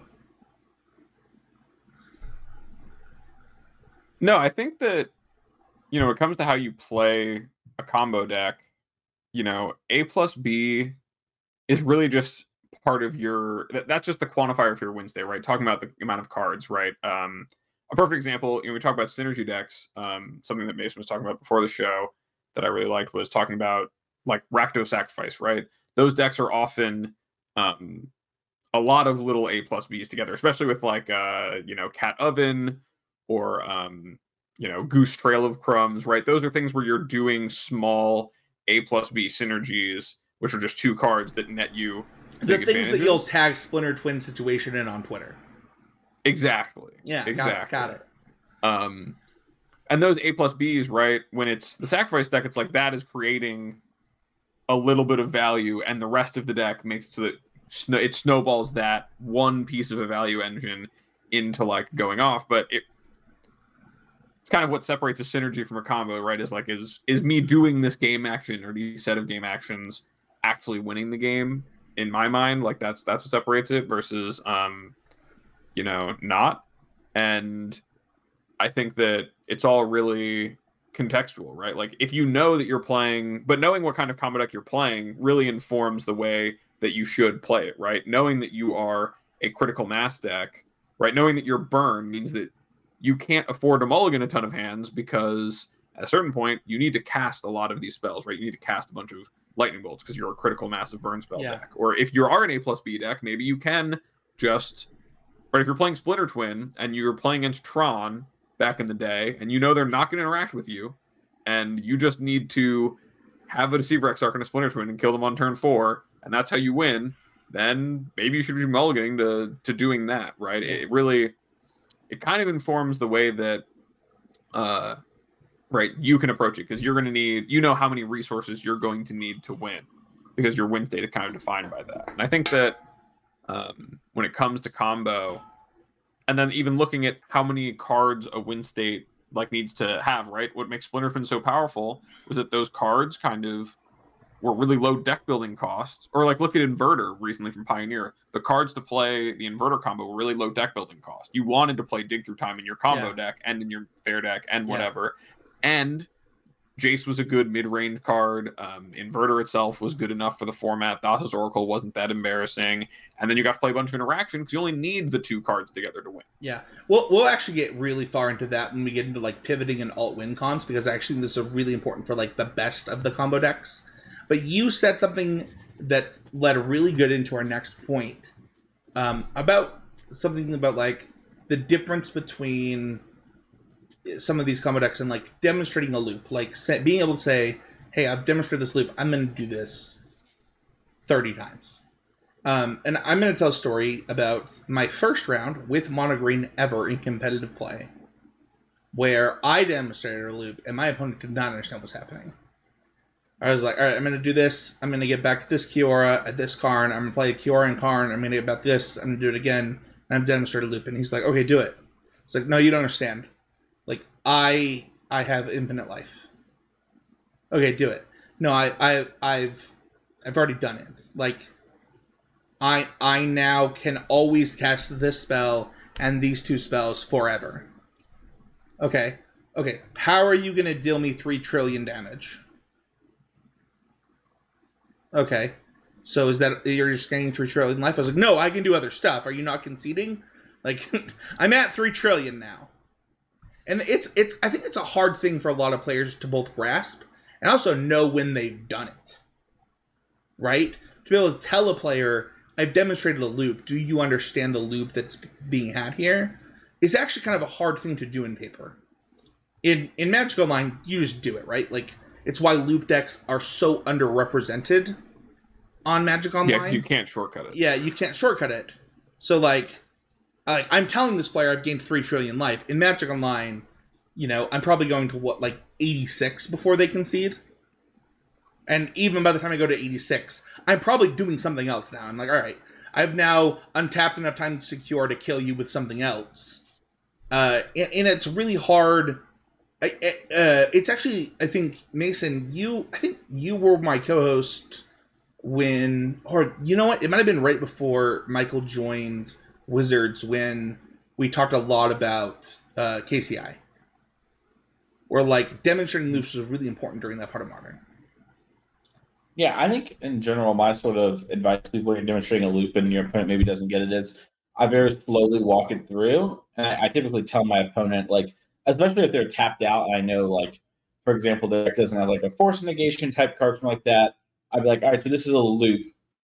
No, I think that you know, when it comes to how you play a combo deck, you know, A plus B is really just part of your that's just the quantifier for your win state, right? Talking about the amount of cards, right? Um a perfect example, you know, we talk about synergy decks, um, something that Mason was talking about before the show that I really liked was talking about like Rakdos Sacrifice, right? Those decks are often um a lot of little A plus Bs together, especially with like uh, you know, Cat Oven or um, you know, Goose Trail of Crumbs, right? Those are things where you're doing small A plus B synergies, which are just two cards that net you the things that you'll tag Splinter Twin situation in on Twitter. Exactly. Yeah, exactly. Got it. Got it. Um, and those A plus Bs, right? When it's the sacrifice deck, it's like that is creating a little bit of value, and the rest of the deck makes to the it snowballs that one piece of a value engine into like going off. But it it's kind of what separates a synergy from a combo, right? Is like is is me doing this game action or these set of game actions actually winning the game in my mind like that's that's what separates it versus um you know not and i think that it's all really contextual right like if you know that you're playing but knowing what kind of combo deck you're playing really informs the way that you should play it right knowing that you are a critical mass deck right knowing that you're burn means that you can't afford to mulligan a ton of hands because at a certain point you need to cast a lot of these spells right you need to cast a bunch of lightning bolts because you're a critical mass of burn spell yeah. deck. Or if you are an A plus B deck, maybe you can just or if you're playing Splinter Twin and you're playing against Tron back in the day and you know they're not going to interact with you and you just need to have a Deceiver Exarch and a Splinter Twin and kill them on turn four, and that's how you win, then maybe you should be mulliganing to to doing that, right? It really it kind of informs the way that uh right you can approach it because you're going to need you know how many resources you're going to need to win because your win state is kind of defined by that and i think that um, when it comes to combo and then even looking at how many cards a win state like needs to have right? What makes splinter twin so powerful was that those cards kind of were really low deck building costs. Or like look at inverter recently from pioneer. The cards to play the inverter combo were really low deck building cost you wanted to play dig through time in your combo yeah. deck and in your fair deck and whatever. And Jace was a good mid-range card. Um, Inverter itself was good enough for the format. Thassa's Oracle wasn't that embarrassing. And then you got to play a bunch of interaction because you only need the two cards together to win. Yeah, we'll we'll actually get really far into that when we get into like pivoting and alt win cons because I actually think this is really important for like the best of the combo decks. But you said something that led really good into our next point um, about something about like the difference between some of these combo decks and like demonstrating a loop, like say, being able to say, "Hey, I've demonstrated this loop. I'm going to do this thirty times." Um, and I'm going to tell a story about my first round with mono green ever in competitive play, where I demonstrated a loop and my opponent did not understand what's happening. I was like, all right, I'm going to do this. I'm going to get back this Kiora at this Karn. I'm going to play Kiora and Karn. I'm going to get back this. I'm going to do it again. And I've demonstrated a loop. And he's like, okay, do it. It's like, no, you don't understand. I I have infinite life. Okay, do it. No, I I I've I've already done it. Like I I now can always cast this spell and these two spells forever. Okay. Okay. How are you gonna deal me three trillion damage? Okay. So is that you're just gaining three trillion life? I was like, no, I can do other stuff. Are you not conceding? Like I'm at three trillion now and it's it's I think it's a hard thing for a lot of players to both grasp and also know when they've done it. Right? To be able to tell a player, I've demonstrated a loop. Do you understand the loop that's being had here? Is actually kind of a hard thing to do in paper. In in Magic Online, you just do it, right? Like it's why loop decks are so underrepresented on Magic Online. Yeah, you can't shortcut it. Yeah, you can't shortcut it. So like like I'm telling this player I've gained three trillion life in Magic Online. You know, I'm probably going to what like 86 before they concede. And even by the time I go to 86, I'm probably doing something else now. I'm like, all right, I've now untapped enough time to secure to kill you with something else. Uh, and, and it's really hard. I, uh, it's actually, I think, Mason, you, I think you were my co-host when, or you know what, it might have been right before Michael joined Wizards when we talked a lot about uh, KCI. where like demonstrating loops was really important during that part of modern. Yeah, I think in general, my sort of advice to people you're demonstrating a loop and your opponent maybe doesn't get it is I very slowly walk it through. And I, I typically tell my opponent, like, especially if they're tapped out, I know, like, for example, the deck doesn't have like a force negation type card, something like that. I'd be like, all right, so this is a loop.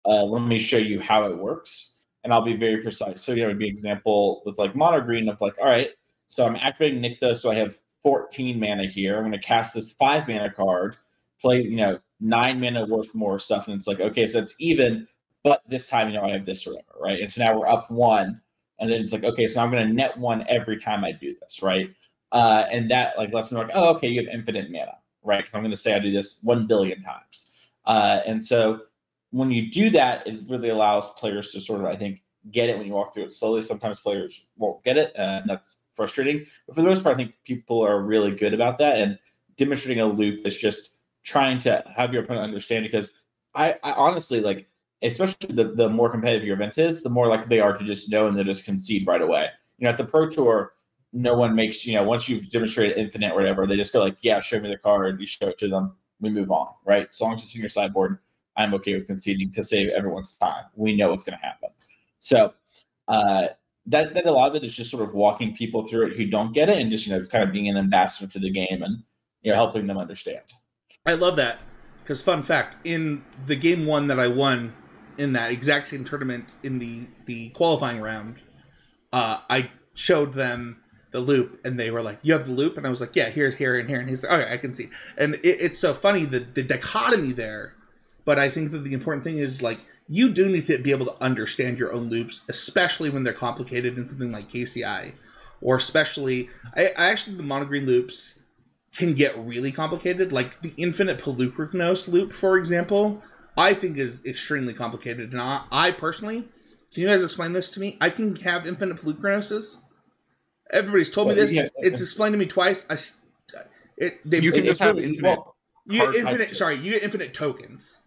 Uh, let me show you how it works. And I'll be very precise. So, you know, would be example with like mono green of like, all right, so I'm activating Nykthos, so I have 14 mana here. I'm going to cast this five mana card, play, you know, nine mana worth more stuff. And it's like, okay, so it's even, but this time, you know, I have this or whatever, right? And so now we're up one. And then it's like, okay, so I'm going to net one every time I do this, right? Uh, and that like them like, oh, okay, you have infinite mana, right? Because I'm going to say I do this one billion times. Uh, and so when you do that, it really allows players to sort of, I think, get it when you walk through it slowly. Sometimes players won't get it, and that's frustrating. But for the most part, I think people are really good about that. And demonstrating a loop is just trying to have your opponent understand because I, I honestly like especially the, the more competitive your event is, the more likely they are to just know and they just concede right away. You know, at the Pro Tour, no one makes, you know, once you've demonstrated infinite or whatever, they just go like, yeah, show me the card, you show it to them, we move on, right? As long as it's in your sideboard, I'm okay with conceding to save everyone's time. We know what's going to happen. So uh, that that a lot of it is just sort of walking people through it who don't get it and just you know kind of being an ambassador to the game and you know helping them understand. I love that because fun fact in the game one that I won in that exact same tournament in the the qualifying round, uh, I showed them the loop and they were like, "You have the loop," and I was like, "Yeah, here's here and here," and he's like, "Okay, I can see." And it, it's so funny the the dichotomy there, but I think that the important thing is like you do need to be able to understand your own loops, especially when they're complicated in something like KCI, or especially I, I actually the monogreen loops can get really complicated. Like the infinite Polukranos loop, for example, I think is extremely complicated. And I, I personally, can you guys explain this to me? I can have infinite Polukranoses. Everybody's told well, me this. Yeah, it's explained to me twice. I, it, they, you can just have really, infinite. Well, you get infinite. Sorry, you get infinite tokens.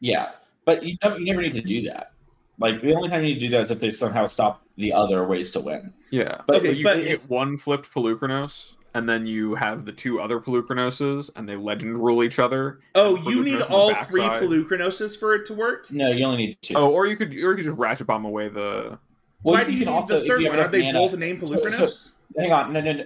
Yeah, but you, you never need to do that. Like the only time you need to do that is if they somehow stop the other ways to win. Yeah, but okay, you but get one flipped Polukranos and then you have the two other Polukranoses, and they legend rule each other. Oh, you need all three Polukranoses for it to work? No, you only need two. Oh, or you could, or you could just ratchet bomb away the. Well, Why do you, you need also, the third one? Are they mana, both named Polukranos? So, so, hang on, no, no, no,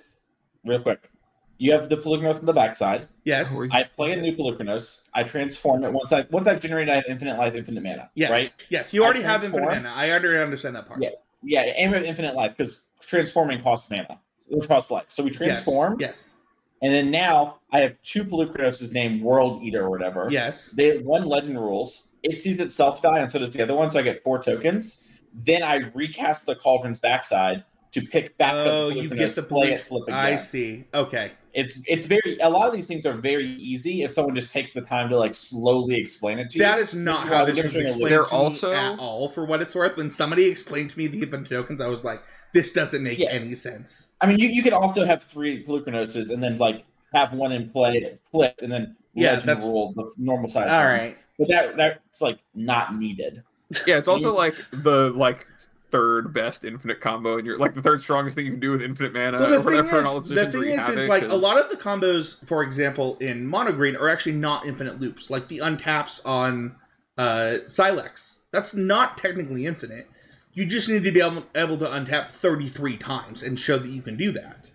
real quick. You have the Polukranos on the backside. Yes. I play a new Polukranos. I transform it once I once I've generated I have infinite life, infinite mana. Yes. Right. Yes. You already have infinite mana. I already understand that part. Yeah. Yeah. And infinite life because transforming costs mana which costs life. So we transform. Yes. yes. And then now I have two Polukranos named World Eater or whatever. Yes. They one legend rules. It sees itself die, and so does the other one. So I get four tokens. Then I recast the Cauldron's backside to pick back oh, up. Oh, you get to play it, flip again. I see. Okay. It's it's very a lot of these things are very easy if someone just takes the time to like slowly explain it to you. That is not how this was explained to also... me at all. For what it's worth, when somebody explained to me the infinite tokens, I was like, this doesn't make yeah. any sense. I mean, you, you could also have three Polukranoses and then like have one in play, flip, and then yeah, that's rule the normal size. All ones. right, but that that's like not needed. Yeah, it's also like the like third best infinite combo, and you're like the third strongest thing you can do with infinite mana. Well, the thing is, the thing is, is like a lot of the combos, for example, in mono green are actually not infinite loops. Like the untaps on uh Sylex, that's not technically infinite. You just need to be able, able to untap 33 times and show that you can do that.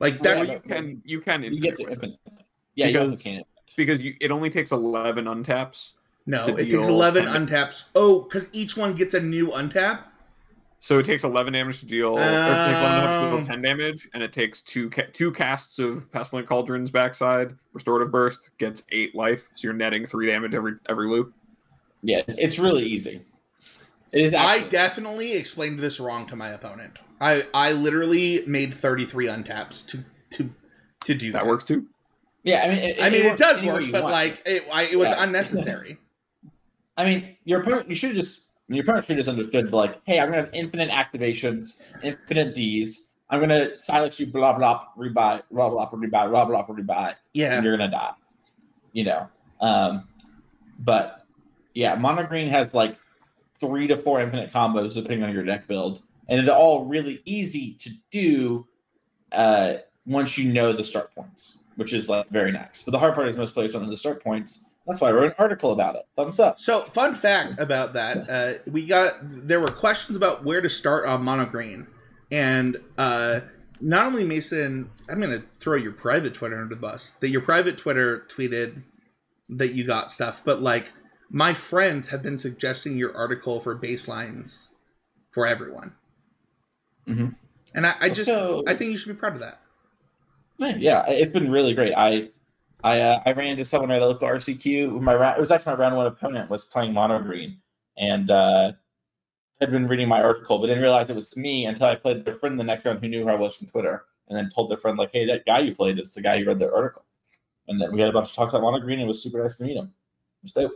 Like that's well, you can you can you get to infinite. Yeah, because, you can because you, it only takes 11 untaps. No, it takes 11 10. untaps. Oh, because each one gets a new untap. So it takes 11 damage to deal, uh, it takes 11 damage to deal oh. 10 damage, and it takes two ca- two casts of Pestilent Cauldron's backside. Restorative Burst gets eight life, so you're netting three damage every every loop. Yeah, it's really easy. It is. I definitely explained this wrong to my opponent. I I literally made 33 untaps to to to do that. That works too. Yeah, I mean, it, I mean, it, it does work, but want. like it, I, it was yeah. unnecessary. I mean, your opponent. You should just. Your opponent should just understood like, hey, I'm gonna have infinite activations, infinite D's. I'm gonna silence you, blah blah, rebuy, blah blah, rebuy, blah blah, rebuy. Yeah, and you're gonna die. You know, um, but yeah, mono green has like three to four infinite combos depending on your deck build, and they're all really easy to do. Uh, once you know the start points, which is like very nice. But the hard part is most players don't know the start points. That's why I wrote an article about it. Thumbs up. So, fun fact about that: uh, we got there were questions about where to start on mono green, and uh, not only Mason, I'm going to throw your private Twitter under the bus. That your private Twitter tweeted that you got stuff, but like my friends have been suggesting your article for baselines for everyone. Mm-hmm. And I, I just so, I think you should be proud of that. Yeah, it's been really great. I I uh, I ran into someone at a local RCQ. My it was actually my round one opponent was playing mono green, and uh, had been reading my article, but didn't realize it was me until I played their friend the next round who knew who I was from Twitter, and then told their friend like, "Hey, that guy you played is the guy who read the article." And then we had a bunch of talks about mono green. And it was super nice to meet him. It was dope.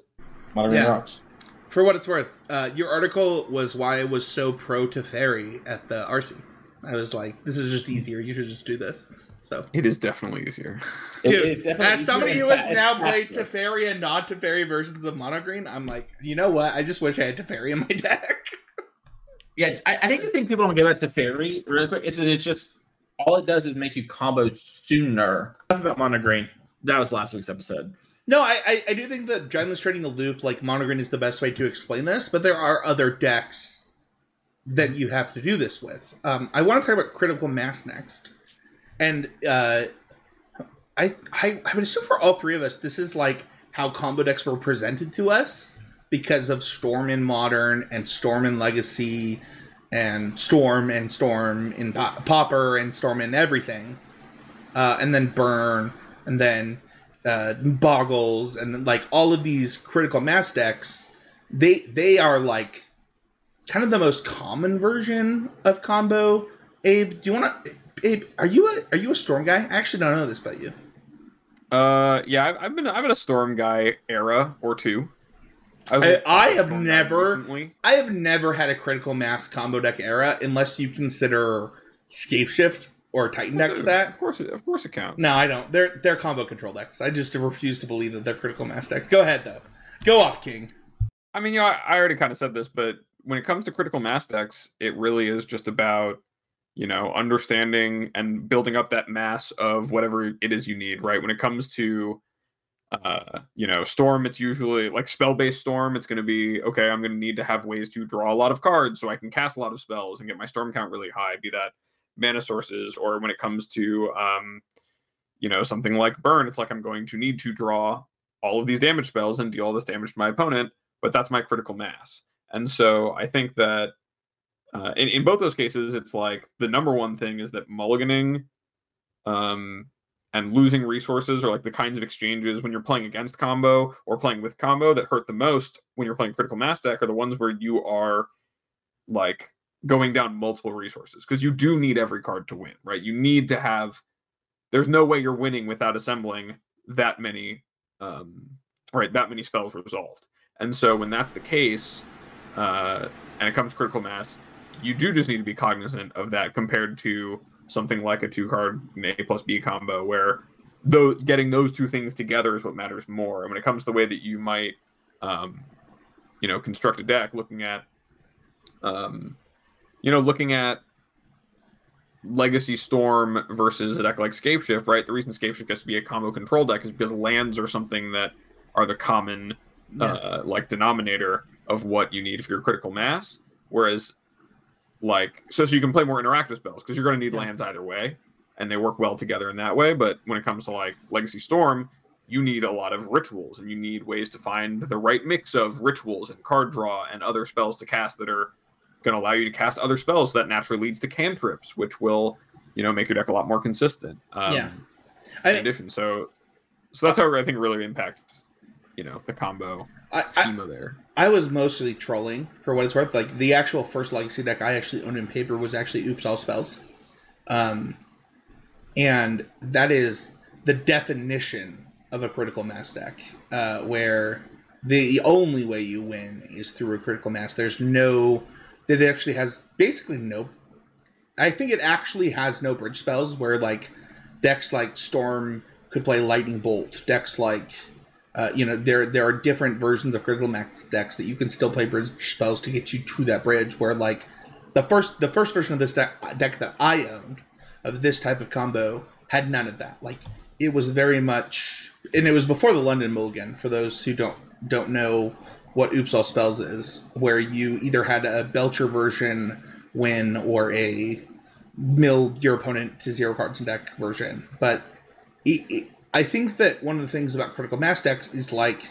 Mono green yeah. rocks. For what it's worth, uh, your article was why I was so pro Teferi at the RC. I was like, "This is just easier. You should just do this." So it is definitely easier. Dude, definitely as somebody who has now played Teferi and non Teferi versions of Mono Green, I'm like, you know what? I just wish I had Teferi in my deck. yeah, I, I, think the thing people don't get about Teferi really quick is that it's just all it does is make you combo sooner. Enough about Mono Green. That was last week's episode. No, I, I, I do think that demonstrating the loop like Mono Green is the best way to explain this, but there are other decks that you have to do this with. Um, I want to talk about Critical Mass next and uh, I, I I would assume for all three of us, this is like how combo decks were presented to us because of Storm in Modern and Storm in Legacy and Storm and Storm in Pauper and Storm in everything, uh, and then Burn and then uh, Bogles and like all of these critical mass decks. They they are like kind of the most common version of combo. Abe, do you want to Abe, are you a are you a storm guy? I actually don't know this about you. Uh, yeah, I've, I've been I've been a storm guy era or two. I, I, I have never. I have never had a critical mass combo deck era unless you consider Scapeshift or Titan decks that. Of course, it, of course it counts. No, I don't. They're they're combo control decks. I just refuse to believe that they're critical mass decks. Go ahead though. Go off, King. I mean, you know, I, I already kind of said this, but when it comes to critical mass decks, it really is just about you know, understanding and building up that mass of whatever it is you need, right? When it comes to uh, you know, storm, it's usually like spell-based storm, it's gonna be okay, I'm gonna need to have ways to draw a lot of cards so I can cast a lot of spells and get my storm count really high, be that mana sources, or when it comes to um, you know, something like burn, it's like I'm going to need to draw all of these damage spells and deal all this damage to my opponent, but that's my critical mass. And so I think that uh, in, in both those cases, it's like the number one thing is that mulliganing um, and losing resources are like the kinds of exchanges when you're playing against combo or playing with combo that hurt the most when you're playing critical mass deck are the ones where you are like going down multiple resources because you do need every card to win, right? You need to have. There's no way you're winning without assembling that many, um, right? That many spells resolved. And so when that's the case, uh, and it comes critical mass, you do just need to be cognizant of that compared to something like a two card A plus B combo where though getting those two things together is what matters more. And when it comes to the way that you might um, you know, construct a deck looking at um, you know, looking at Legacy Storm versus a deck like Scapeshift, right? The reason Scapeshift gets to be a combo control deck is because lands are something that are the common yeah. uh, like denominator of what you need for your critical mass. Whereas like so, so you can play more interactive spells because you're going to need yeah. lands either way, and they work well together in that way. But when it comes to like Legacy Storm, you need a lot of rituals, and you need ways to find the right mix of rituals and card draw and other spells to cast that are going to allow you to cast other spells that naturally leads to cantrips, which will you know make your deck a lot more consistent. Um, yeah. I in addition, so so that's how I think really impacts you know the combo I, schema I, there. I was mostly trolling for what it's worth. Like the actual first legacy deck I actually owned in paper was actually Oops All Spells, um, and that is the definition of a critical mass deck, uh, where the only way you win is through a critical mass. There's no that it actually has basically no. I think it actually has no bridge spells where like decks like Storm could play Lightning Bolt. Decks like uh, you know there there are different versions of critical mass decks that you can still play bridge spells to get you to that bridge where like the first the first version of this deck, deck that i owned of this type of combo had none of that. Like it was very much, and it was before the London Mulligan. For those who don't don't know what Oops All Spells is, where you either had a Belcher version win or a mill your opponent to zero cards in deck version. But it, it, I think that one of the things about critical mass decks is like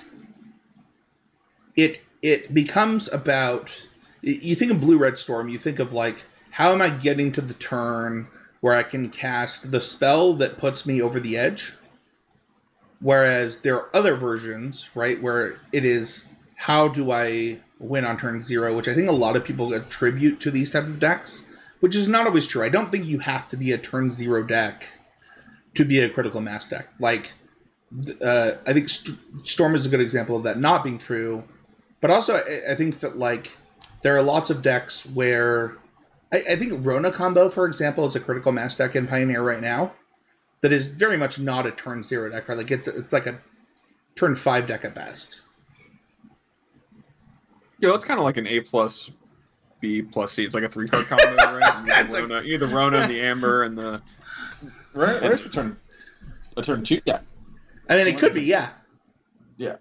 it it becomes about you think of blue red storm you think of like how am i getting to the turn where i can cast the spell that puts me over the edge? Whereas there are other versions right where it is how do i win on turn zero which i think a lot of people attribute to these type of decks which is not always true. I don't think you have to be a turn zero deck to be a critical mass deck like uh, i think St- storm is a good example of that not being true but also, I, I think that like there are lots of decks where I, I, think Rona combo, for example, is a critical mass deck in Pioneer right now. That is very much not a turn zero deck, right? Like it's it's like a turn five deck at best. Yeah, that's kind of like an A plus B plus C. It's like a three card combo, right? that's Rona, like... the Rona and the Amber and the. Where, where's the turn? A turn two? Yeah. I mean, it could be, yeah. Yeah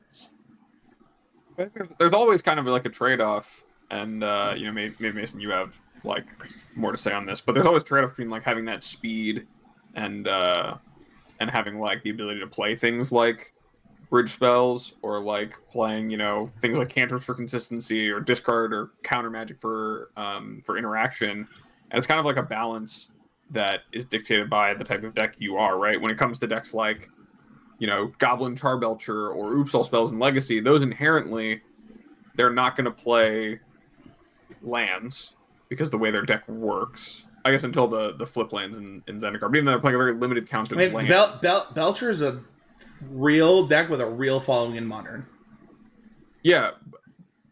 there's always kind of like a trade-off and uh, you know maybe, maybe, mason you have like more to say on this but there's always trade-off between like having that speed and uh and having like the ability to play things like bridge spells or like playing you know things like cantrips for consistency or discard or counter magic for um for interaction and it's kind of like a balance that is dictated by the type of deck you are right when it comes to decks like you know, Goblin Charbelcher or Oops All Spells in Legacy, those inherently they're not going to play lands because the way their deck works. I guess until the the flip lands in, in Zendikar. But even though they're playing a very limited count of I mean, lands. Bel- Bel- Belcher is a real deck with a real following in Modern. Yeah,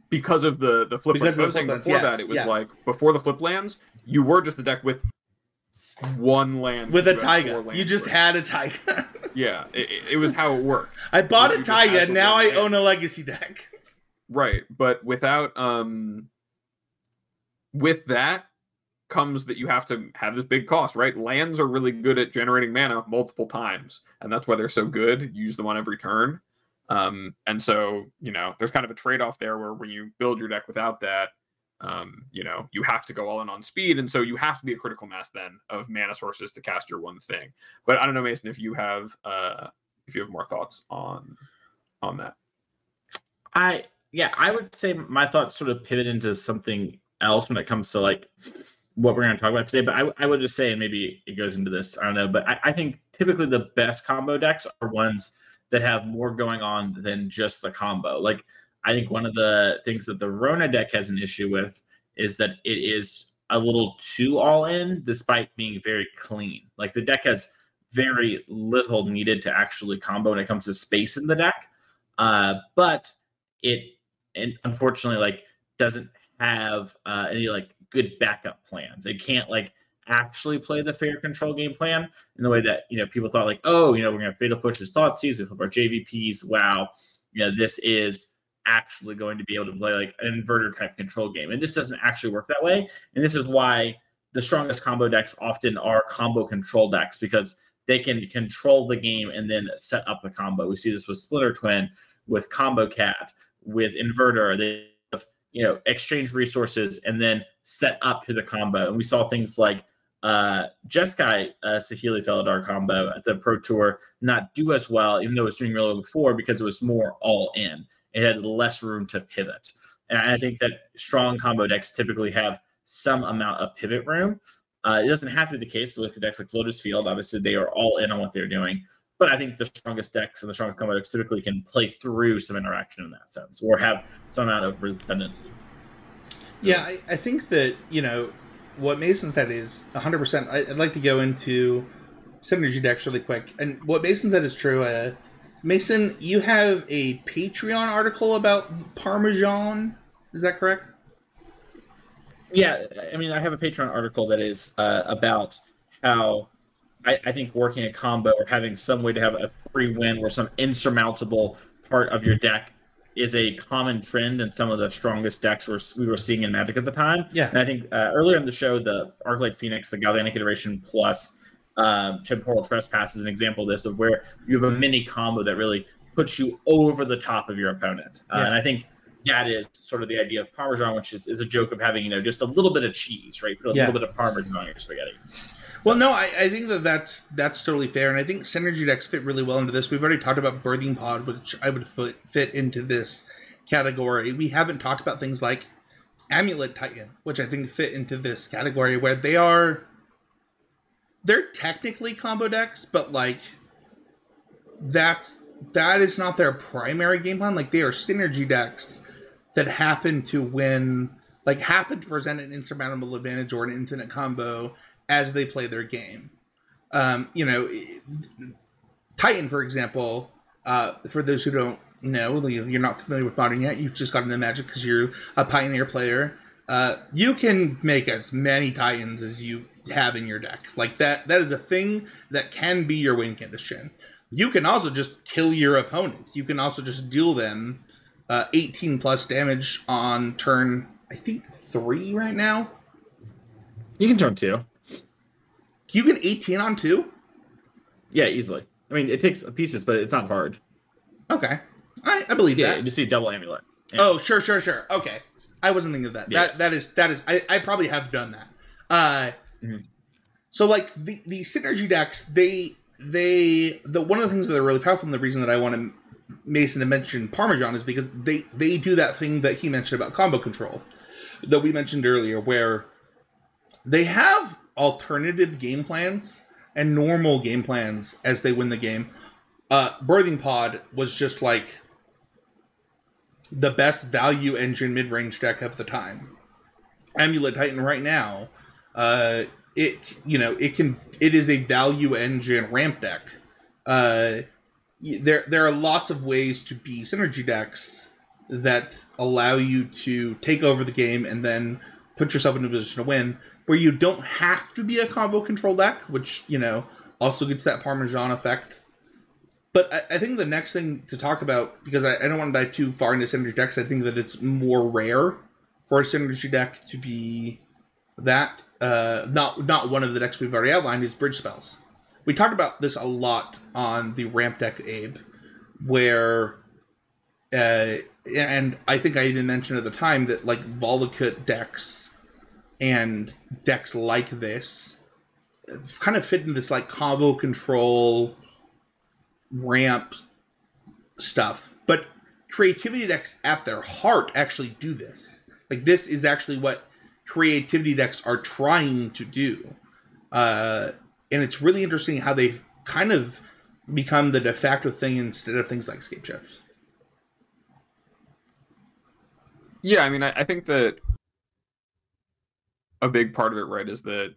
because of the the flip because lands. Of the flip before yes, that, it was yeah. like before the flip lands, you were just a deck with one land with a taiga. You just had a taiga. yeah, it, it, was how it worked. I bought a taiga. Now I own a legacy deck. Right, but without um, with that comes that you have to have this big cost, right? Lands are really good at generating mana multiple times, and that's why they're so good. Use them on every turn. Um, and so, you know, there's kind of a trade off there where when you build your deck without that, um, you know, you have to go all in on speed, and so you have to be a critical mass then of mana sources to cast your one thing. But I don't know, Mason, if you have uh, if you have more thoughts on on that. I yeah, I would say my thoughts sort of pivot into something else when it comes to like what we're going to talk about today. But I, I would just say, and maybe it goes into this, I don't know, but I, I think typically the best combo decks are ones that have more going on than just the combo. Like I think one of the things that the Rona deck has an issue with is that it is a little too all in, despite being very clean. Like the deck has very little needed to actually combo when it comes to space in the deck, uh, but it and unfortunately like doesn't have uh, any like good backup plans. It can't like actually play the fair control game plan in the way that you know people thought like oh you know we're gonna fatal push his Thoughtseize, we flip our JVPs. Wow, you know this is actually going to be able to play like an inverter type control game. And this doesn't actually work that way. And this is why the strongest combo decks often are combo control decks because they can control the game and then set up the combo. We see this with Splinter Twin, with Combo Cat, with Inverter. They have, you know, exchange resources and then set up to the combo. And we saw things like uh Jeskai uh Saheeli Felidar combo at the Pro Tour not do as well, even though it was doing really well before because it was more all in it had less room to pivot. And I think that strong combo decks typically have some amount of pivot room. Uh, it doesn't have to be the case with decks like Lotus Field. Obviously, they are all in on what they're doing. But I think the strongest decks and the strongest combo decks typically can play through some interaction in that sense or have some amount of redundancy. Yeah, I, I think that, you know, what Mason said is 100%. I'd like to go into synergy decks really quick. And what Mason said is true. Uh, Mason, you have a Patreon article about Parmesan. Is that correct? Yeah, I mean, I have a Patreon article that is uh, about how I, I, think working a combo or having some way to have a free win or some insurmountable part of your deck is a common trend in some of the strongest decks we're, we were seeing in Magic at the time. Yeah. And I think uh, earlier in the show, the Arclight Phoenix, the Galvanic Iteration Plus, um, temporal trespass is an example of this of where you have a mini combo that really puts you over the top of your opponent. Uh, And I think that is sort of the idea of Parmesan, which is, is a joke of having, you know, just a little bit of cheese, right? Put a yeah. little bit of Parmesan on your spaghetti. Well, no, I, I, think that that's that's totally fair, and I think synergy decks fit really well into this. We've already talked about birthing pod, which I would fit, fit into this category. We haven't talked about things like amulet titan, which I think fit into this category, where they are they're technically combo decks, but like that's that is not their primary game plan. Like they are synergy decks that happen to win, like happen to present an insurmountable advantage or an infinite combo as they play their game. Um, you know, Titan, for example, uh, for those who don't know, you're not familiar with modern yet, You've just got into Magic because you're a Pioneer player. Uh, you can make as many Titans as you have in your deck. Like that, that is a thing that can be your win condition. You can also just kill your opponent. You can also just deal them uh, 18 plus damage on turn, I think three right now. You can turn two. You can 18 on two? Yeah, easily. I mean, it takes pieces, but it's not hard. Okay. I, I believe yeah, that. you see double amulet. Yeah. Oh, sure, sure, sure. Okay. I wasn't thinking of that. Yeah. That that is that is I, I probably have done that. Uh mm-hmm. so like the the synergy decks, they they the one of the things that are really powerful and the reason that I want to Mason to mention Parmesan is because they they do that thing that he mentioned about combo control that we mentioned earlier, where they have alternative game plans and normal game plans as they win the game. Uh, Birthing Pod was just like the best value engine mid range deck of the time. Amulet Titan right now, uh, it you know it can it is a value engine ramp deck. Uh, there there are lots of ways to be synergy decks that allow you to take over the game and then put yourself in a position to win where you don't have to be a combo control deck which you know also gets that parmesan effect but I, I think the next thing to talk about because I, I don't want to dive too far into synergy decks i think that it's more rare for a synergy deck to be that uh not not one of the decks we've already outlined is bridge spells. We talked about this a lot on the ramp deck abe where uh and i think i even mentioned at the time that like Valakut decks and decks like this kind of fit in this like combo control ramp stuff. But creativity decks at their heart actually do this. Like this is actually what creativity decks are trying to do uh and it's really interesting how they kind of become the de facto thing instead of things like scape shift. Yeah, I mean, I, I think that a big part of it, right, is that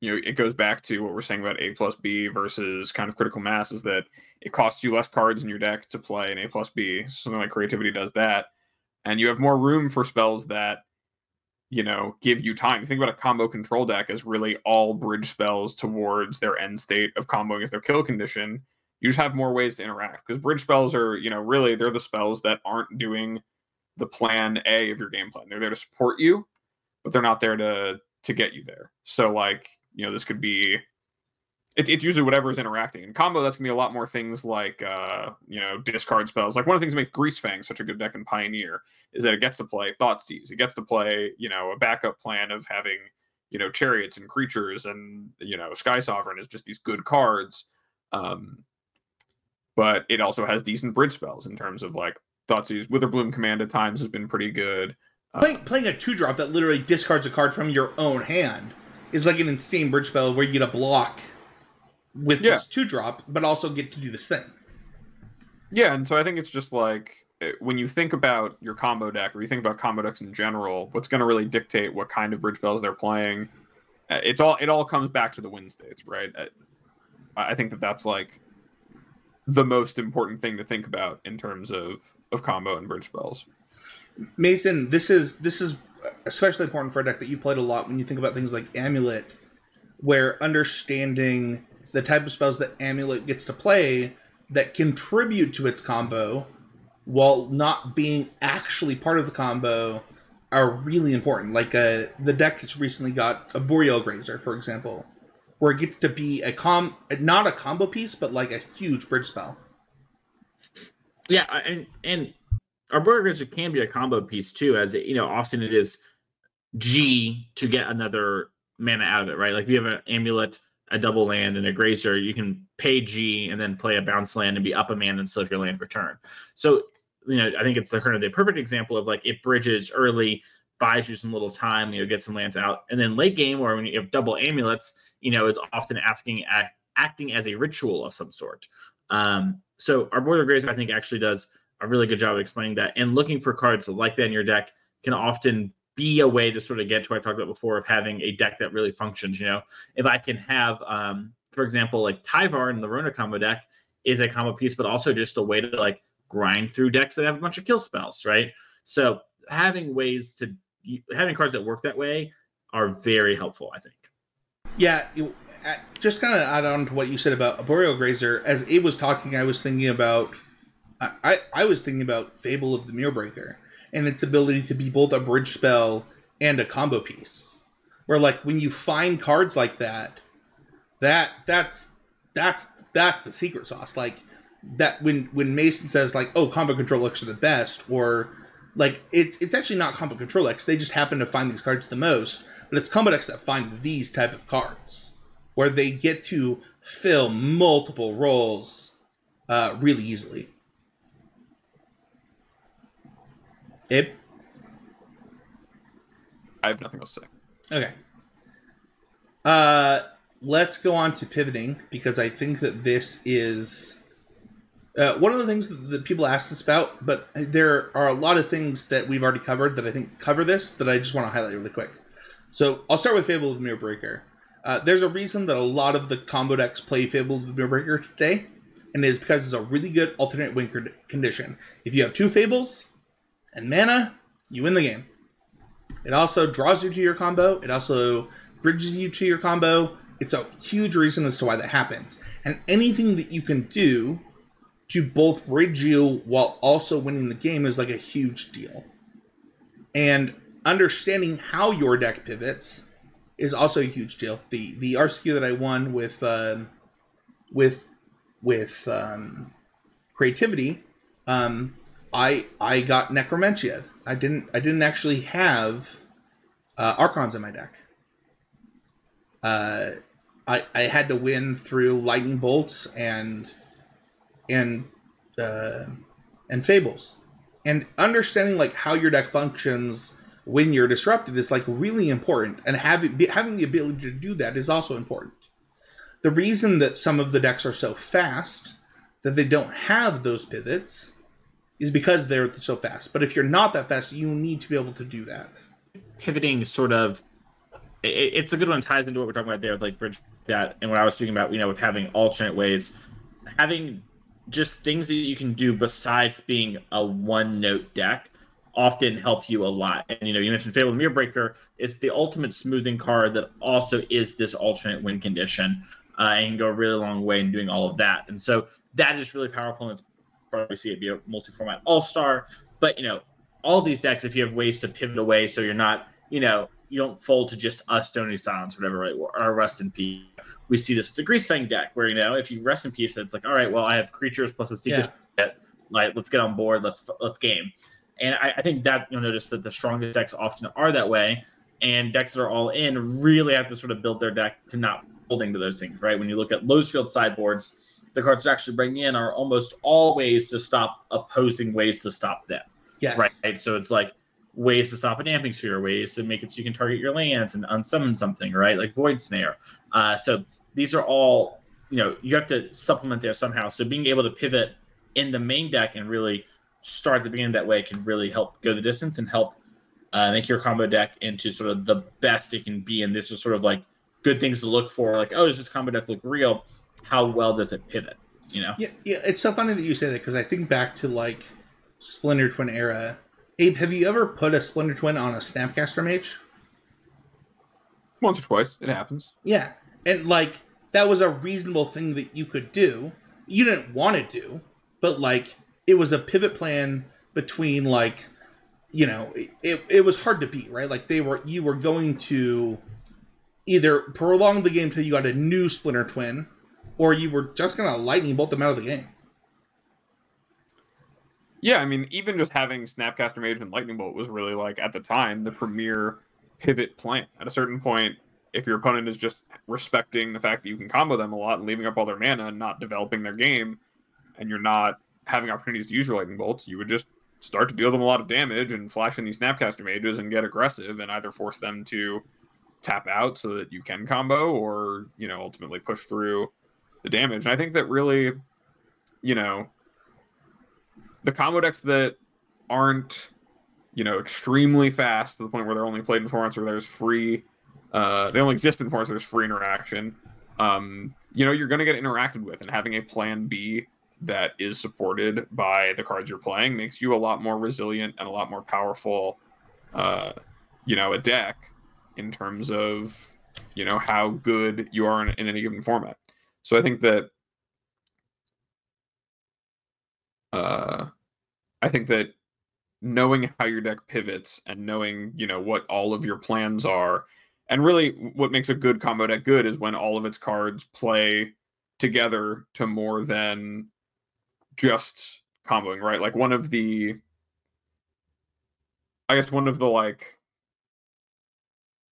you know it goes back to what we're saying about A plus B versus kind of critical mass is that it costs you less cards in your deck to play an A plus B. Something like creativity does that, and you have more room for spells that you know, give you time. Think about a combo control deck as really all bridge spells towards their end state of comboing as their kill condition. You just have more ways to interact because bridge spells are, you know, really they're the spells that aren't doing the plan A of your game plan. They're there to support you, but they're not there to to get you there. So like, you know, this could be it, it's usually whatever is interacting. In combo, that's gonna be a lot more things like uh, you know, discard spells. Like one of the things that makes Greasefang such a good deck in Pioneer is that it gets to play Thoughtseize. It gets to play, you know, a backup plan of having, you know, chariots and creatures and you know, Sky Sovereign is just these good cards. Um, but it also has decent bridge spells in terms of like Thoughtseize. Witherbloom Command at times has been pretty good. Uh, playing, playing a two drop that literally discards a card from your own hand is like an insane bridge spell where you get a block with yeah. this two drop, but also get to do this thing. Yeah, and so I think it's just like eh, when you think about your combo deck or you think about combo decks in general, what's going to really dictate what kind of bridge spells they're playing? Eh, it's all it all comes back to the win states, right? Eh, I think that that's like the most important thing to think about in terms of of combo and bridge spells. Mason, this is this is especially important for a deck that you played a lot when you think about things like Amulet, where understanding the type of spells that Amulet gets to play that contribute to its combo while not being actually part of the combo are really important. Like uh, the deck has recently got Arboreal Grazer, for example, where it gets to be a com not a combo piece, but like a huge bridge spell. Yeah, and and Arboreal Grazer can be a combo piece too, as it, you know, often it is G to get another mana out of it, right? Like if you have an amulet, a double land, and a grazer, you can pay G and then play a bounce land and be up a man and slip your land return. So, you know, I think it's the kind of the perfect example of like it bridges early, buys you some little time, you know, get some lands out, and then late game or when you have double amulets, you know, it's often asking acting as a ritual of some sort. Um, so Arboreal Grazer, I think, actually does a really good job of explaining that. And looking for cards like that in your deck can often be a way to sort of get to what I talked about before of having a deck that really functions. You know, if I can have, um, for example, like Tyvar in the Rona combo deck is a combo piece, but also just a way to like grind through decks that have a bunch of kill spells, right? So having ways to having cards that work that way are very helpful, I think. Yeah, you, just kind of add on to what you said about Arboreal Grazer. As Abe was talking, I was thinking about I, I was thinking about Fable of the Mirrorbreaker and its ability to be both a bridge spell and a combo piece. Where like when you find cards like that, that that's that's that's the secret sauce. Like that when when Mason says like, oh, combo control decks are the best, or like it's it's actually not combo control X. They just happen to find these cards the most, but it's combo X that find these type of cards where they get to fill multiple roles uh, really easily. Abe? I have nothing else to say. Okay. Uh, let's go on to pivoting because I think that this is uh, one of the things that people asked us about, but there are a lot of things that we've already covered that I think cover this that I just want to highlight really quick. So I'll start with Fable of the Mirrorbreaker. Uh, there's a reason that a lot of the combo decks play Fable of the Mirrorbreaker today, and it is because it's a really good alternate win condition. If you have two Fables, and mana, you win the game. It also draws you to your combo. It also bridges you to your combo. It's a huge reason as to why that happens. And anything that you can do to both bridge you while also winning the game is like a huge deal. And understanding how your deck pivots is also a huge deal. The the RCQ that I won with um, with with um, creativity um, I I got Necromentia. I didn't I didn't actually have uh, Archons in my deck. Uh, I I had to win through lightning bolts and and uh, and fables, and understanding like how your deck functions when you're disrupted is like really important, and having having the ability to do that is also important. The reason that some of the decks are so fast that they don't have those pivots is because they're so fast. But if you're not that fast, you need to be able to do that. Pivoting sort of, it, it's a good one. Ties into what we're talking about there with like bridge that, and what I was speaking about, you know, with having alternate ways, having just things that you can do besides being a one note deck often help you a lot. And you know, you mentioned Fable Mirror Breaker is the ultimate smoothing card that also is this alternate win condition uh, and go a really long way in doing all of that. And so that is really powerful it's probably see it be a multi-format all-star. But you know, all these decks, if you have ways to pivot away, so you're not, you know, you don't fold to just a Stony Silence whatever, right? Or rest in peace. We see this with the Greasefang deck, where you know, if you rest in peace, it's like, all right, well, I have creatures plus a secret. Yeah. Like, let's get on board. Let's let's game. And I, I think that you'll notice that the strongest decks often are that way, and decks that are all in really have to sort of build their deck to not holding to those things, right? When you look at Lotus Field sideboards, the cards to actually bring in are almost all ways to stop opposing ways to stop them. Yes. Right. So it's like ways to stop a damping sphere, ways to make it so you can target your lands and unsummon something, right? Like Void Snare. Uh, so these are all, you know, you have to supplement there somehow. So being able to pivot in the main deck and really start at the beginning that way can really help go the distance and help uh, make your combo deck into sort of the best it can be. And this is sort of like good things to look for. Like, oh, does this combo deck look real? How well does it pivot? You know? Yeah, yeah. It's so funny that you say that because I think back to like Splinter Twin era. Abe, have you ever put a Splinter Twin on a Snapcaster Mage? Once or twice, it happens. Yeah, and like that was a reasonable thing that you could do. You didn't want to do, but like it was a pivot plan between like you know it, it was hard to beat right like they were you were going to either prolong the game till you got a new Splinter Twin, or you were just gonna lightning bolt them out of the game. Yeah, I mean, even just having Snapcaster Mage and Lightning Bolt was really like at the time the premier pivot plan. At a certain point, if your opponent is just respecting the fact that you can combo them a lot and leaving up all their mana and not developing their game, and you're not having opportunities to use your lightning bolts, you would just start to deal them a lot of damage and flash in these snapcaster mages and get aggressive and either force them to tap out so that you can combo or you know ultimately push through the damage. And I think that really, you know, the combo decks that aren't you know extremely fast to the point where they're only played in formats where there's free uh, they only exist in formats where there's free interaction um, you know you're going to get interacted with and having a plan b that is supported by the cards you're playing makes you a lot more resilient and a lot more powerful uh, you know a deck in terms of you know how good you are in, in any given format so i think that uh, i think that knowing how your deck pivots and knowing you know what all of your plans are and really what makes a good combo deck good is when all of its cards play together to more than just comboing, right? Like one of the I guess one of the like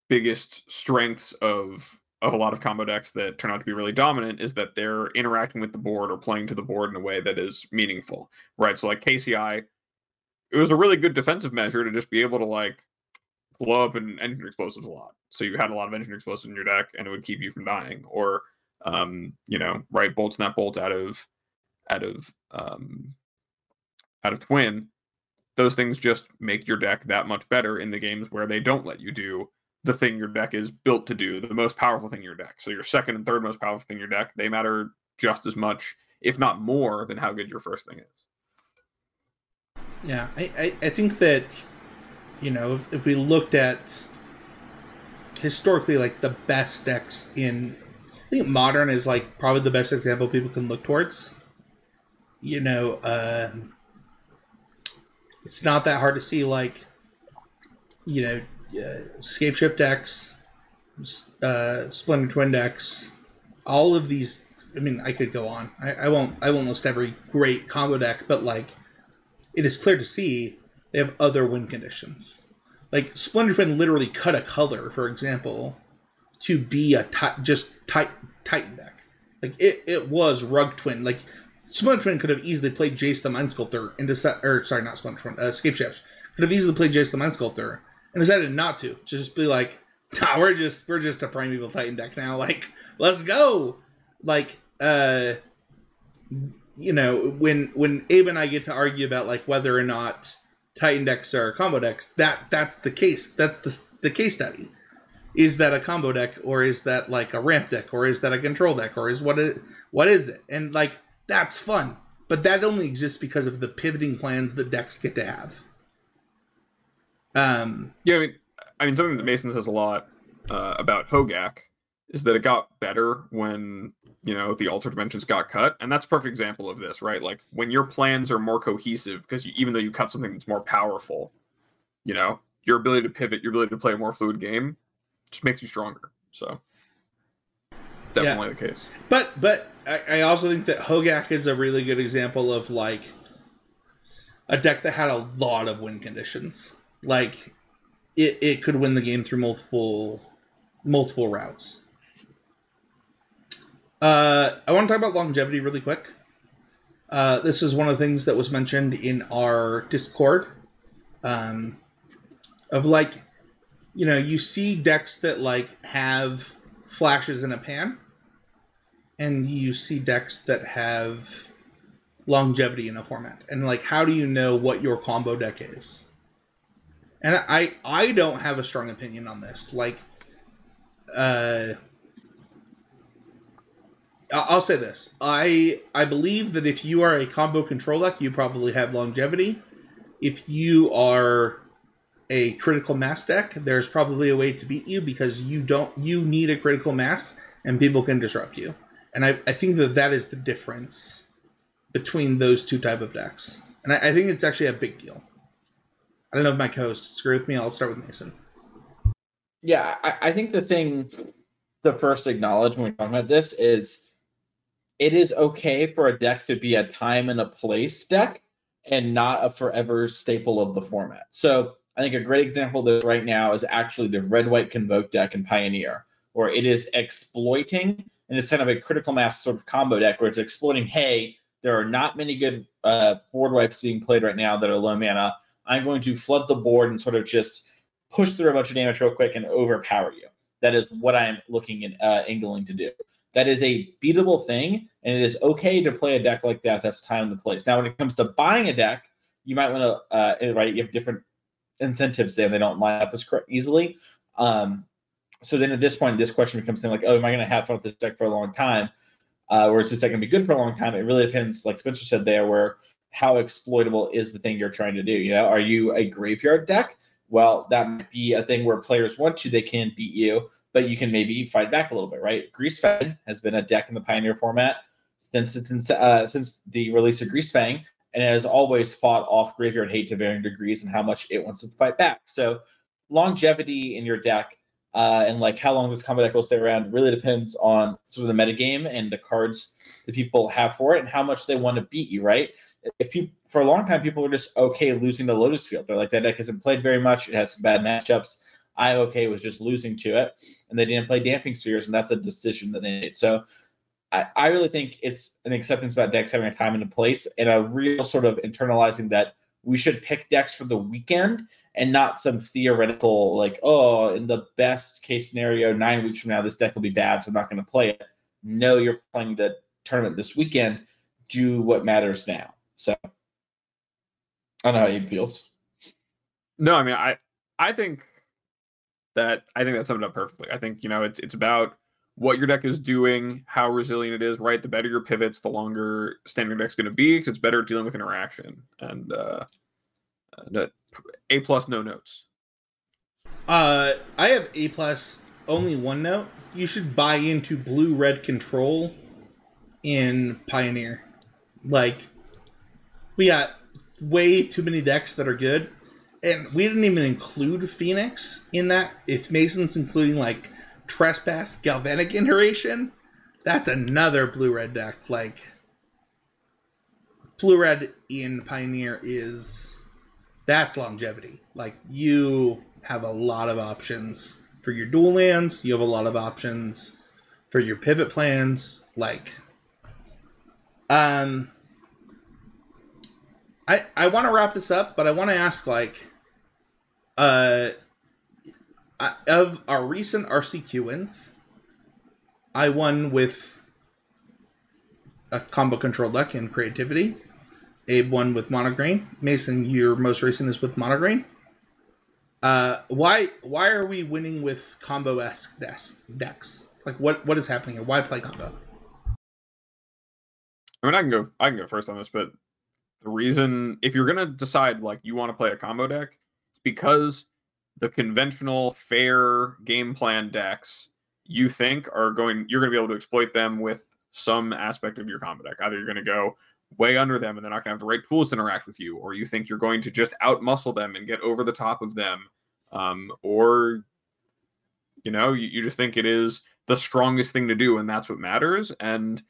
biggest strengths of of a lot of combo decks that turn out to be really dominant is that they're interacting with the board or playing to the board in a way that is meaningful, right? So like KCI, it was a really good defensive measure to just be able to like blow up and Engineered Explosives a lot. So you had a lot of Engineered Explosives in your deck, and it would keep you from dying. Or, um, you know, right bolt snap bolt out of out of um, out of twin, those things just make your deck that much better in the games where they don't let you do the thing your deck is built to do, the most powerful thing in your deck. So your second and third most powerful thing in your deck, they matter just as much, if not more, than how good your first thing is. Yeah, I, I, I think that, you know, if we looked at historically like the best decks in I think modern is like probably the best example people can look towards you know, uh, it's not that hard to see, like, you know, Scape Shift decks, uh, Splinter Twin decks, all of these. I mean, I could go on. I, I won't. I won't list every great combo deck, but like, it is clear to see they have other win conditions. Like Splinter Twin literally cut a color, for example, to be a just tight Titan deck. Like it, it was Rug Twin. Like Splinter Twin could have easily played Jace the Mind Sculptor into decided, or sorry, not Splinter Twin, uh, Scape Shift could have easily played Jace the Mind Sculptor and decided not to. Just be like, nah, we're just we're just a Primeval Titan deck now. Like, let's go. Like, uh, you know, when when Abe and I get to argue about like whether or not Titan decks are combo decks, that that's the case. That's the the case study. Is that a combo deck, or is that like a ramp deck, or is that a control deck, or is what it what is it? And like that's fun. But that only exists because of the pivoting plans that decks get to have. Um, yeah, I mean, I mean, something that Mason says a lot uh, about Hogaak is that it got better when you know the alter dimensions got cut, and that's a perfect example of this, right? Like when your plans are more cohesive, because even though you cut something that's more powerful, you know your ability to pivot, your ability to play a more fluid game, just makes you stronger. So it's definitely yeah. the case. But but I, I also think that Hogaak is a really good example of like a deck that had a lot of win conditions. Like it, it could win the game through multiple multiple routes. Uh, I want to talk about longevity really quick. Uh, this is one of the things that was mentioned in our Discord. Um, of like, you know, you see decks that like have flashes in a pan, and you see decks that have longevity in a format. And like, how do you know what your combo deck is? And I I don't have a strong opinion on this. Like, uh, I'll say this: I I believe that if you are a combo control deck, you probably have longevity. If you are a critical mass deck, there's probably a way to beat you because you don't you need a critical mass and people can disrupt you. And I, I think that that is the difference between those two type of decks. And I, I think it's actually a big deal. I don't know if my co-hosts agree with me. I'll start with Mason. Yeah, I, I think the thing the first acknowledge when we talk about this is it is okay for a deck to be a time and a place deck and not a forever staple of the format. So I think a great example of this right now is actually the red white convoke deck in Pioneer, where it is exploiting and it's kind of a critical mass sort of combo deck where it's exploiting, hey, there are not many good uh, board wipes being played right now that are low mana. I'm going to flood the board and sort of just push through a bunch of damage real quick and overpower you. That is what I'm looking and uh, angling to do. That is a beatable thing, and it is okay to play a deck like that. That's time and place. Now, when it comes to buying a deck, you might want to uh, right. You have different incentives there; they don't line up as easily. Um, so then, at this point, this question becomes something like, "Oh, am I going to have fun with this deck for a long time?" Uh, or is this deck going to be good for a long time? It really depends, like Spencer said there, where how exploitable is the thing you're trying to do? You know, are you a graveyard deck? Well, that might be a thing where players want to, they can beat you but you can maybe fight back a little bit, right? Greasefang has been a deck in the Pioneer format since it's uh, since the release of Greasefang, and it has always fought off Graveyard Hate to varying degrees and how much it wants to fight back. So longevity in your deck uh, and like how long this combo deck will stay around really depends on sort of the metagame and the cards that people have for it and how much they want to beat you, right? If people for a long time people were just okay losing to Lotus Field. They're like that deck hasn't played very much. It has some bad matchups. I okay was just losing to it, and they didn't play Damping Spheres, and that's a decision that they made. So I, I really think it's an acceptance about decks having a time and a place, and a real sort of internalizing that we should pick decks for the weekend and not some theoretical like, oh, in the best case scenario, nine weeks from now, this deck will be bad, so I'm not going to play it. No, you're playing the tournament this weekend. Do what matters now. So I don't know how it feels. No, I mean, I I think that I think that summed it up perfectly. I think you know it's it's about what your deck is doing, how resilient it is. Right, the better your pivots, the longer standard deck's going to be because it's better at dealing with interaction. And uh, uh a plus, no notes. Uh, I have a plus, only one note. You should buy into blue red control in Pioneer. Like, we got way too many decks that are good and we didn't even include Phoenix in that. If Mason's including like Trespass Galvanic Iteration, that's another blue red deck. Like blue red in Pioneer is that's longevity. Like you have a lot of options for your dual lands, you have a lot of options for your pivot plans, like um I I want to wrap this up, but I want to ask like, uh, of our recent RCQ wins, I won with a combo control deck and creativity. Abe won with Mono Green. Mason, your most recent is with Mono Green. Uh, why why are we winning with combo esque decks? Like what what is happening here? Why play combo? I mean, I can go. I can go first on this, but the reason, if you're gonna decide like you want to play a combo deck, it's because the conventional fair game plan decks you think are going, you're gonna be able to exploit them with some aspect of your combo deck. Either you're gonna go way under them and they're not gonna have the right tools to interact with you, or you think you're going to just outmuscle them and get over the top of them, um, or you know, you, you just think it is the strongest thing to do and that's what matters. And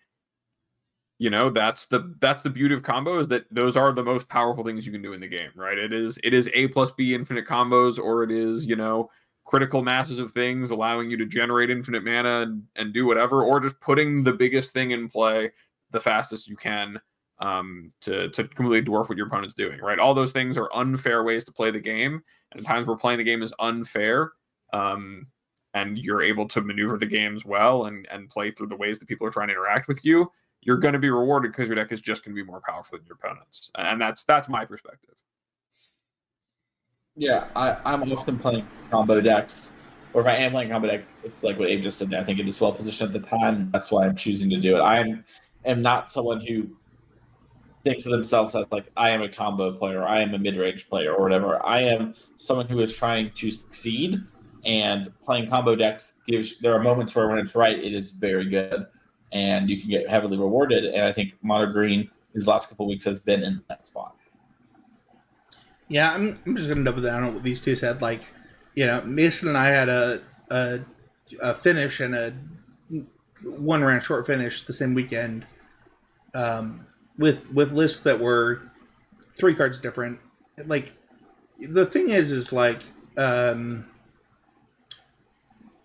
you know that's the that's the beauty of combos that those are the most powerful things you can do in the game right? It is it is a plus b infinite combos or it is you know critical masses of things allowing you to generate infinite mana and, and do whatever or just putting the biggest thing in play the fastest you can um, to to completely dwarf what your opponent's doing right? All those things are unfair ways to play the game and times where playing the game is unfair um, and you're able to maneuver the games well and and play through the ways that people are trying to interact with you you're going to be rewarded because your deck is just going to be more powerful than your opponents, and that's that's my perspective. Yeah, I, I'm often playing combo decks, or if I am playing combo deck, it's like what Abe just said. I think it is well positioned at the time. That's why I'm choosing to do it. I am am not someone who thinks of themselves as like I am a combo player, I am a mid range player, or whatever. I am someone who is trying to succeed, and playing combo decks gives. There are moments where when it's right, it is very good and you can get heavily rewarded. And I think Mono Green these last couple weeks has been in that spot. Yeah, I'm, I'm just gonna double down on what these two said. Like, you know, Mason and I had a, a a finish and a one round short finish the same weekend um, with with lists that were three cards different. Like the thing is, is like um,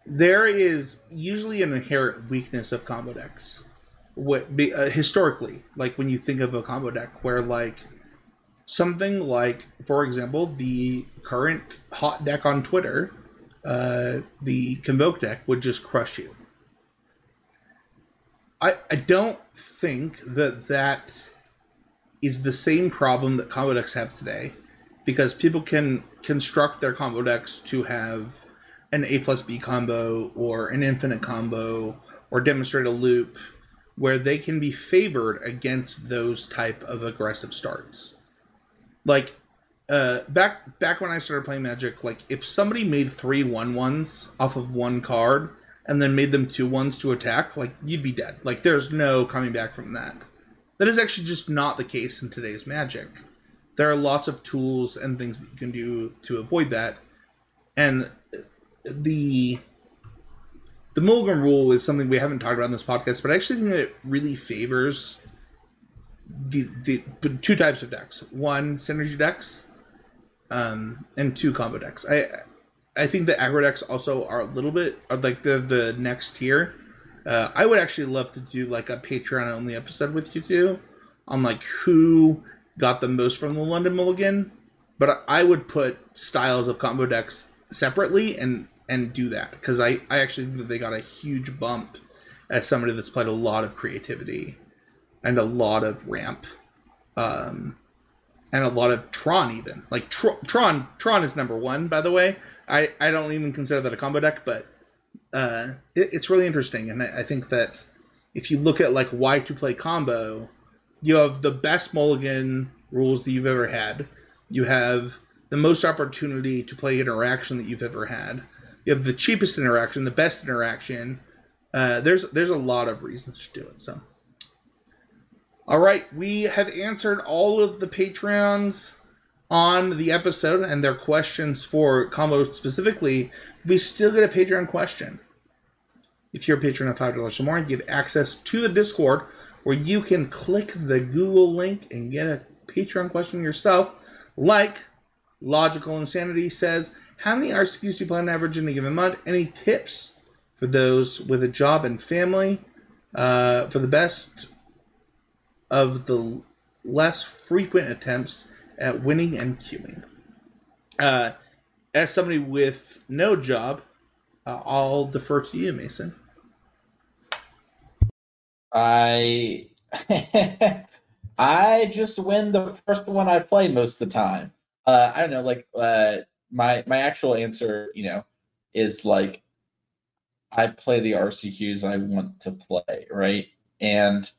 there is usually an inherent weakness of combo decks. What be, uh, historically, like when you think of a combo deck, where like something like, for example, the current hot deck on Twitter, uh, the Convoke deck would just crush you. I I don't think that that is the same problem that combo decks have today, because people can construct their combo decks to have an A plus B combo or an infinite combo or demonstrate a loop where they can be favored against those type of aggressive starts. Like uh back back when I started playing Magic, like if somebody made three one ones off of one card and then made them two ones to attack, like you'd be dead. Like there's no coming back from that. That is actually just not the case in today's Magic. There are lots of tools and things that you can do to avoid that. And the the Mulligan rule is something we haven't talked about in this podcast, but I actually think that it really favors the the two types of decks. One, synergy decks, um, and two combo decks. I I think the aggro decks also are a little bit are like the the next tier. Uh, I would actually love to do like a Patreon only episode with you two on like who got the most from the London Mulligan. But I would put styles of combo decks separately and and do that because I, I actually think that they got a huge bump as somebody that's played a lot of creativity and a lot of ramp um, and a lot of Tron even. Like Tr- Tron Tron is number one by the way. I, I don't even consider that a combo deck but uh, it, it's really interesting and I, I think that if you look at like why to play combo you have the best mulligan rules that you've ever had. You have the most opportunity to play interaction that you've ever had you have the cheapest interaction, the best interaction. Uh, there's there's a lot of reasons to do it. So, all right, we have answered all of the Patreons on the episode and their questions for combo specifically. We still get a Patreon question. If you're a patron of five dollars or more, you get access to the Discord where you can click the Google link and get a Patreon question yourself. Like Logical Insanity says, how many RCQs do you plan to average in a given month? Any tips for those with a job and family? Uh, for the best of the less frequent attempts at winning and queuing. Uh, as somebody with no job, uh, I'll defer to you, Mason. I I just win the first one I play most of the time. Uh, I don't know, like uh, my my actual answer, you know, is like I play the RCQs I want to play, right? And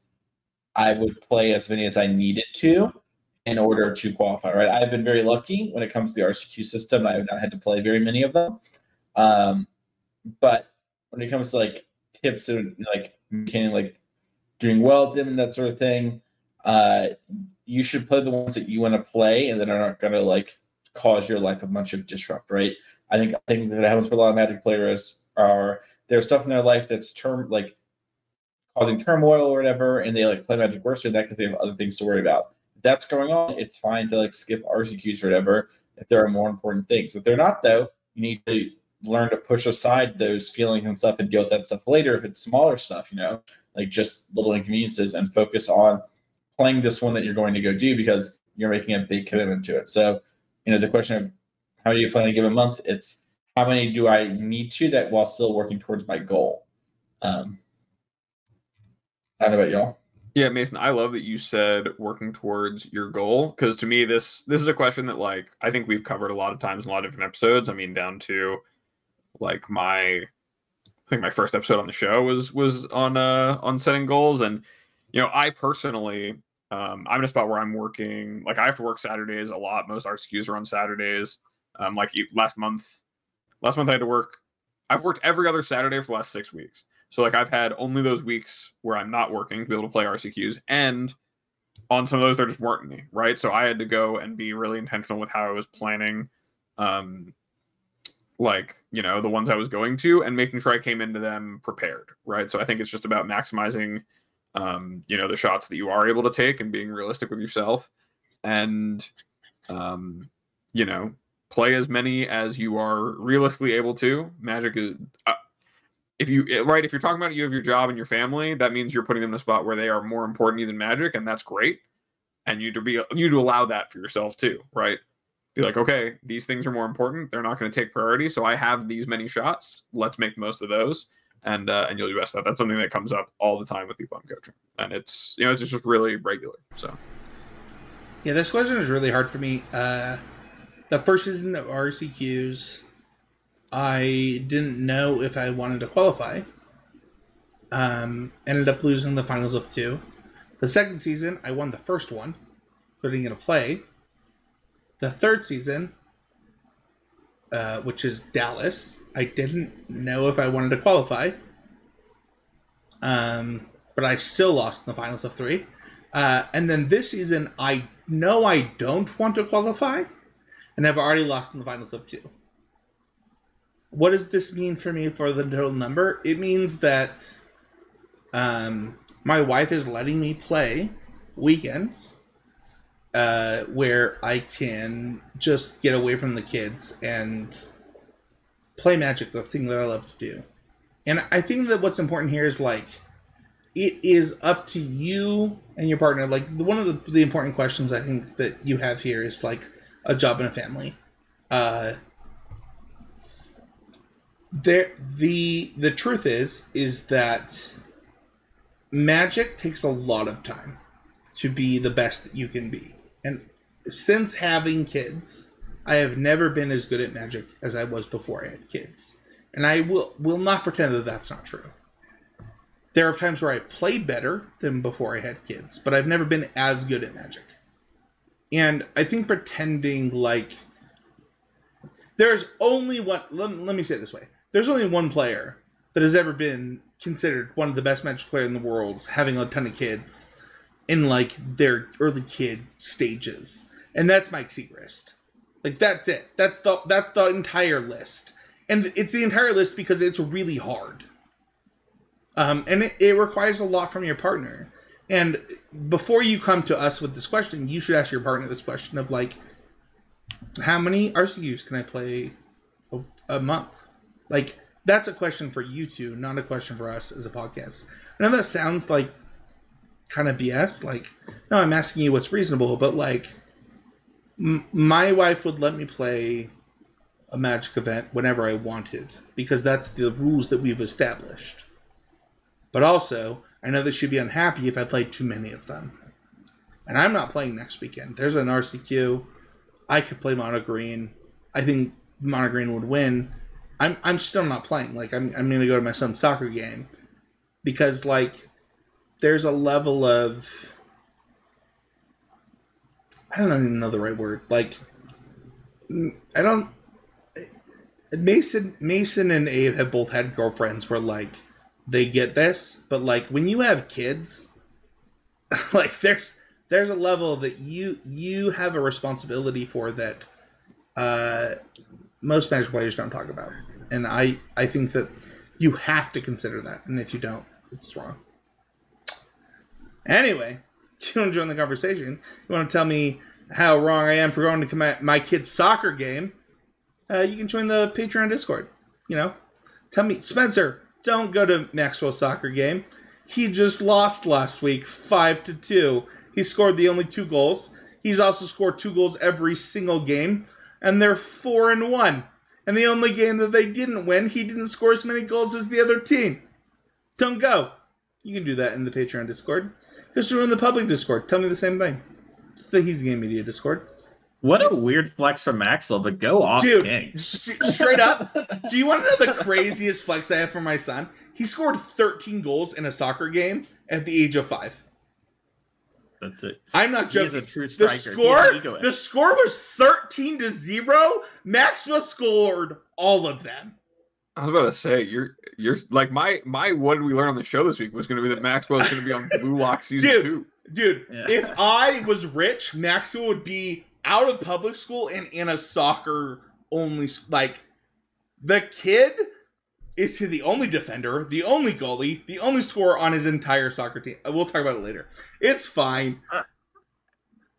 I would play as many as I needed to in order to qualify, right? I've been very lucky when it comes to the RCQ system. I have not had to play very many of them. Um, but when it comes to like tips and like maintaining like doing well at them and that sort of thing, uh, you should play the ones that you want to play and that are not gonna like cause your life a bunch of disrupt, right? I think I think that happens for a lot of Magic players are there's stuff in their life that's term like causing turmoil or whatever, and they like play Magic worse than that because they have other things to worry about. If that's going on, it's fine to like skip RCQs or whatever if there are more important things. If they're not though, you need to learn to push aside those feelings and stuff and deal with that stuff later if it's smaller stuff, you know, like just little inconveniences and focus on playing this one that you're going to go do because you're making a big commitment to it. So you know the question of how do you plan a given month it's how many do i need to that while still working towards my goal? Um i don't know about y'all. Yeah mason i love that you said working towards your goal because to me this this is a question that like i think we've covered a lot of times in a lot of different episodes. I mean down to like my i think my first episode on the show was was on uh on setting goals. And you know i personally um, I'm in a spot where I'm working. Like I have to work Saturdays a lot. Most RCQs are on Saturdays. Um, like last month, last month I had to work. I've worked every other Saturday for the last six weeks. So like I've had only those weeks where I'm not working to be able to play RCQs, and on some of those there just weren't any. Right, so I had to go and be really intentional with how I was planning, um, like you know the ones I was going to, and making sure I came into them prepared, right? So I think it's just about maximizing, um, you know, the shots that you are able to take and being realistic with yourself, and um, you know, play as many as you are realistically able to. Magic is. Uh, if you right if you're talking about you have your job and your family that means you're putting them in a spot where they are more important to you than magic and that's great. And you to be you to allow that for yourself too right? Be like okay these things are more important. They're not going to take priority so i have these many shots. Let's make most of those and uh, and you'll do best that that's something that comes up all the time with people i'm coaching and it's you know it's just really regular so yeah this question is really hard for me uh the first season of rcqs I didn't know if I wanted to qualify. Um, ended up losing the finals of two. The second season, I won the first one, putting in a play. The third season, uh, which is Dallas, I didn't know if I wanted to qualify. Um, but I still lost in the finals of three. Uh, and then this season, I know I don't want to qualify, and I've already lost in the finals of two what does this mean for me for the total number? It means that um, my wife is letting me play weekends uh, where I can just get away from the kids and play Magic, the thing that I love to do. And I think that what's important here is like, it is up to you and your partner. Like, one of the, the important questions I think that you have here is like a job and a family. Uh, there the the truth is is that magic takes a lot of time to be the best that you can be and since having kids i have never been as good at magic as i was before i had kids. And i will will not pretend that that's not true. There are times where i've played better than before i had kids but i've never been as good at magic. And i think pretending like there's only one let, let me say it this way. There's only one player that has ever been considered one of the best Magic players in the world, having a ton of kids in like their early kid stages, and that's Mike Sigrist. Like that's it. That's the that's the entire list, and it's the entire list because it's really hard. Um, and it, it requires a lot from your partner. And before you come to us with this question, you should ask your partner this question of like, how many RCQs can I play a, a month? Like that's a question for you two, not a question for us as a podcast. I know that sounds like kind of BS. Like, no, I'm asking you what's reasonable, but like, my wife would let me play a magic event whenever I wanted because that's the rules that we've established. But also, I know that she'd be unhappy if I played too many of them. And I'm not playing next weekend. There's an RCQ. I could play Mono Green. I think Mono Green would win I'm I'm still not playing. Like I'm I'm gonna go to my son's soccer game because like there's a level of I don't even know the right word. Like I don't Mason Mason and Abe have both had girlfriends where like they get this, but like when you have kids, like there's there's a level that you you have a responsibility for that uh most Magic players don't talk about, and I I think that you have to consider that, and if you don't, it's wrong. Anyway, you want to join the conversation? You want to tell me how wrong I am for going to my, my kid's soccer game? Uh, you can join the Patreon Discord. You know, tell me, Spencer, don't go to Maxwell's soccer game. He just lost last week, five to two. He scored the only two goals. He's also scored two goals every single game and they're four and one. And the only game that they didn't win, he didn't score as many goals as the other team. Don't go. You can do that in the Patreon Discord. Just join the public Discord. Tell me the same thing. It's the He's Game Media Discord. What a weird flex from Maxwell, but go off, Dude, King. straight up. do you want to know the craziest flex I have for my son? He scored 13 goals in a soccer game at the age of five. That's it. I'm not joking. The score, the score was 13 to zero. Maxwell scored all of them. I was about to say you're you're like my my what did we learn on the show this week was going to be that Maxwell is going to be on Blue Lock season dude, two. Dude, yeah. if I was rich, Maxwell would be out of public school and in a soccer only like The kid is he the only defender, the only goalie, the only scorer on his entire soccer team. Uh, we'll talk about it later. It's fine. Uh.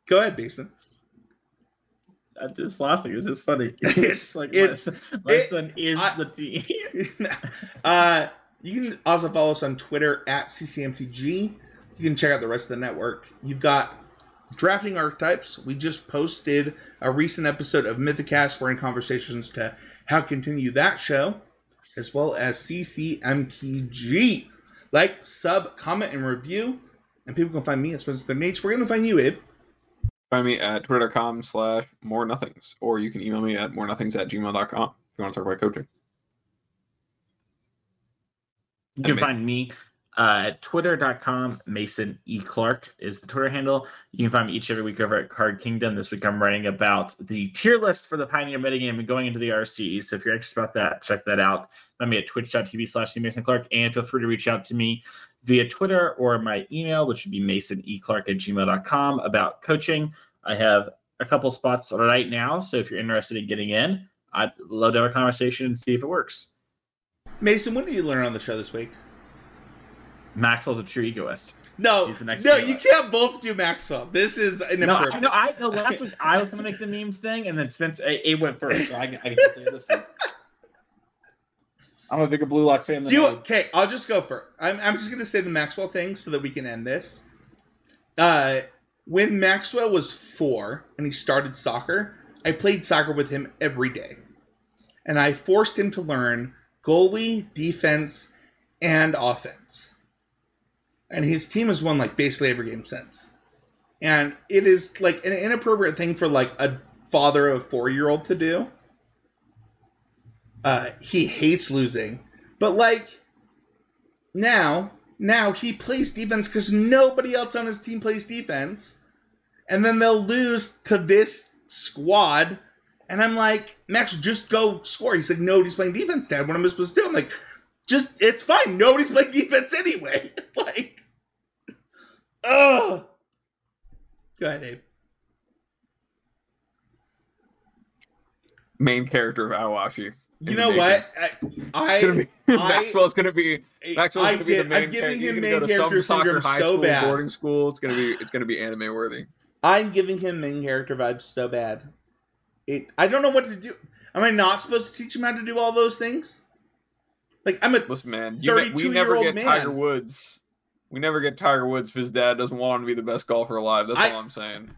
Go ahead, Mason. I'm just laughing. It's just funny. It's like it's my, my it, son is I, the team. uh, you can also follow us on Twitter at CCMTG. You can check out the rest of the network. You've got drafting archetypes. We just posted a recent episode of Mythicast. We're in conversations to how to continue that show as well as CCMTG. Like, sub, comment, and review. And people can find me at Spencer Nates. We're going to find you, Abe. Find me at twitter.com slash more nothings. Or you can email me at more nothings at gmail.com if you want to talk about coaching. You can find me uh, at twitter.com Mason E. Clark is the Twitter handle. You can find me each every week over at Card Kingdom. This week I'm writing about the tier list for the Pioneer metagame and going into the RC. So if you're interested about that, check that out. Find me at twitch.tv slash Mason Clark and feel free to reach out to me via Twitter or my email, which would be Mason E. At gmail.com about coaching. I have a couple spots right now. So if you're interested in getting in, I'd love to have a conversation and see if it works. Mason, what did you learn on the show this week? Maxwell's a true egoist. No, He's the next no, you can't both do Maxwell. This is inappropriate. No, I, no, I no, last week I was going to make the memes thing, and then Spence it went first, so I, I can say this week. I'm a bigger Blue Lock fan than you. Okay, I'll just go for. I'm, I'm just going to say the Maxwell thing so that we can end this. Uh, when Maxwell was four and he started soccer, I played soccer with him every day, and I forced him to learn goalie, defense, and offense and his team has won like basically every game since. And it is like an inappropriate thing for like a father of a four year old to do. Uh, he hates losing, but like now, now he plays defense because nobody else on his team plays defense, and then they'll lose to this squad. And I'm like, Max, just go score. He's like, nobody's playing defense, Dad. What am I supposed to do? I'm like, just it's fine. Nobody's playing defense anyway. like, oh. Go ahead, Abe. Main character of Awashi. You know what? I, I, Maxwell's gonna be Maxwell's gonna be the main I'm giving him main character syndrome so bad. Boarding school. It's gonna be it's gonna be anime worthy. I'm giving him main character vibes so bad. It. I don't know what to do. Am I not supposed to teach him how to do all those things? Like I'm a listen, man. You ne- we never get man. Tiger Woods. We never get Tiger Woods if his dad doesn't want him to be the best golfer alive. That's I, all I'm saying.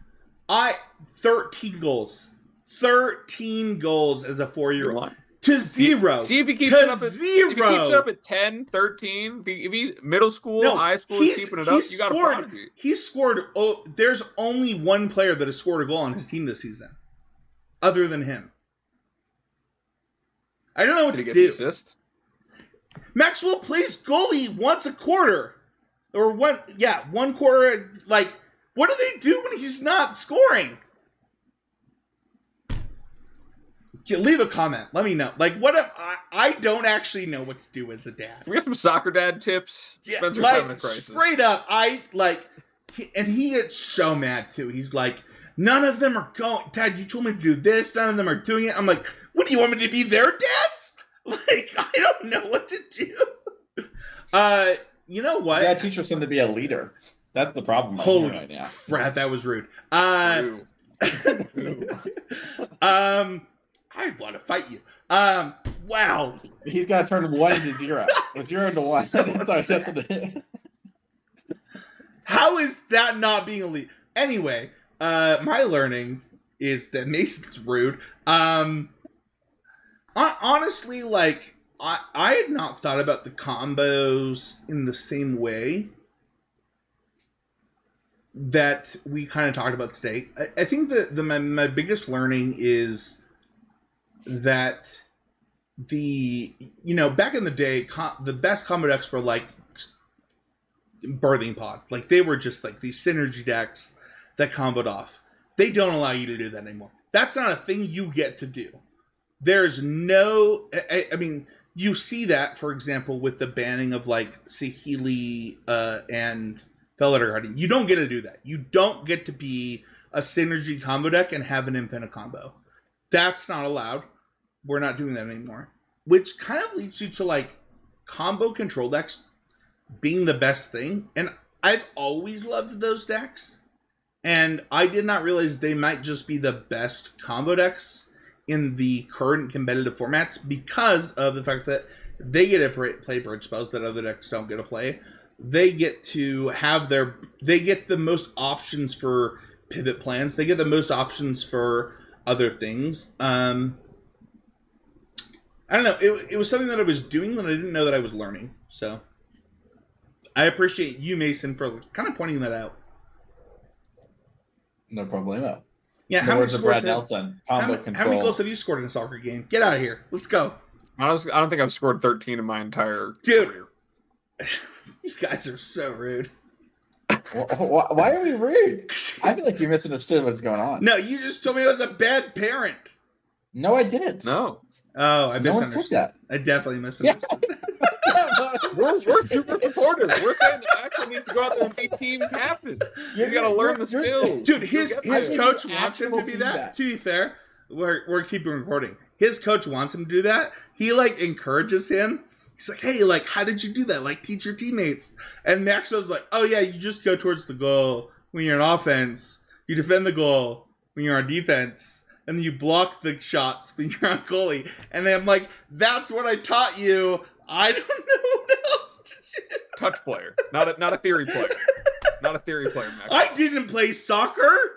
I 13 goals, 13 goals as a four year old to zero. See, if he keeps to it up at zero. If he keeps it up at 10, 13, if, he, he's middle school, no, high school, he's, keeping it up, you got scored, a He scored. Oh, there's only one player that has scored a goal on his team this season, other than him. I don't know what Did to do. assist? Maxwell plays goalie once a quarter, or one. Yeah, one quarter. Like, what do they do when he's not scoring? Leave a comment. Let me know. Like, what if I, I don't actually know what to do as a dad? We got some soccer dad tips. Yeah, Spencer's like, having a crisis. Straight up, I like, he, and he gets so mad too. He's like, none of them are going. Dad, you told me to do this. None of them are doing it. I'm like, what do you want me to be their dads? Like, I don't know what to do. Uh, you know what? Yeah, teach your son to be a leader. That's the problem Holy right now. Brad, that was rude. Uh, um, I want to fight you. Um, wow. He's got to turn one into zero. zero into one. So How is that not being a lead? Anyway, uh, my learning is that Mason's rude. Um, honestly, like I I had not thought about the combos in the same way that we kind of talked about today. I, I think that the my, my biggest learning is that the you know back in the day com- the best combo decks were like birthing pod like they were just like these synergy decks that comboed off they don't allow you to do that anymore that's not a thing you get to do there's no I, I, mean you see that for example with the banning of like Saheeli uh, and Felidar Guardian. You don't get to do that. You don't get to be a synergy combo deck and have an infinite combo. That's not allowed. We're not doing that anymore. which kind of leads you to like combo control decks being the best thing. And I've always loved those decks. And I did not realize they might just be the best combo decks in the current competitive formats because of the fact that they get to play bridge spells that other decks don't get to play. They get to have their they get the most options for pivot plans. They get the most options for other things. Um I don't know. It, it was something that I was doing that I didn't know that I was learning. So I appreciate you, Mason, for kind of pointing that out. No problemo. Yeah, how many, scores have, how, many, how many goals have you scored in a soccer game? Get out of here. Let's go. I don't, I don't think I've scored 13 in my entire Dude, career. you guys are so rude. Why are we rude? I feel like you misunderstood what's going on. No, you just told me I was a bad parent. No, I didn't. No. Oh, I no misunderstood. that. I definitely misunderstood. Yeah. we're, we're super supporters. We're saying that Axel needs to go out there and be team captain. He's got to learn the skills. Dude, his his coach wants him to be that. To be fair, we're we're keeping recording. His coach wants him to do that. He like encourages him. He's like, hey, like, how did you do that? Like, teach your teammates. And Maxwell's like, oh yeah, you just go towards the goal when you're in offense. You defend the goal when you're on defense and you block the shots when you're on goalie. And I'm like, that's what I taught you. I don't know what else to do. Touch player, not a not a theory player, not a theory player. Max. I didn't play soccer.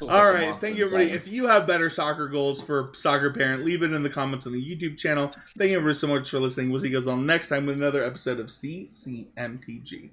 All right, thank you everybody. If you have better soccer goals for soccer parent, leave it in the comments on the YouTube channel. Thank you everybody so much for listening. We'll see you guys all next time with another episode of CCMTG.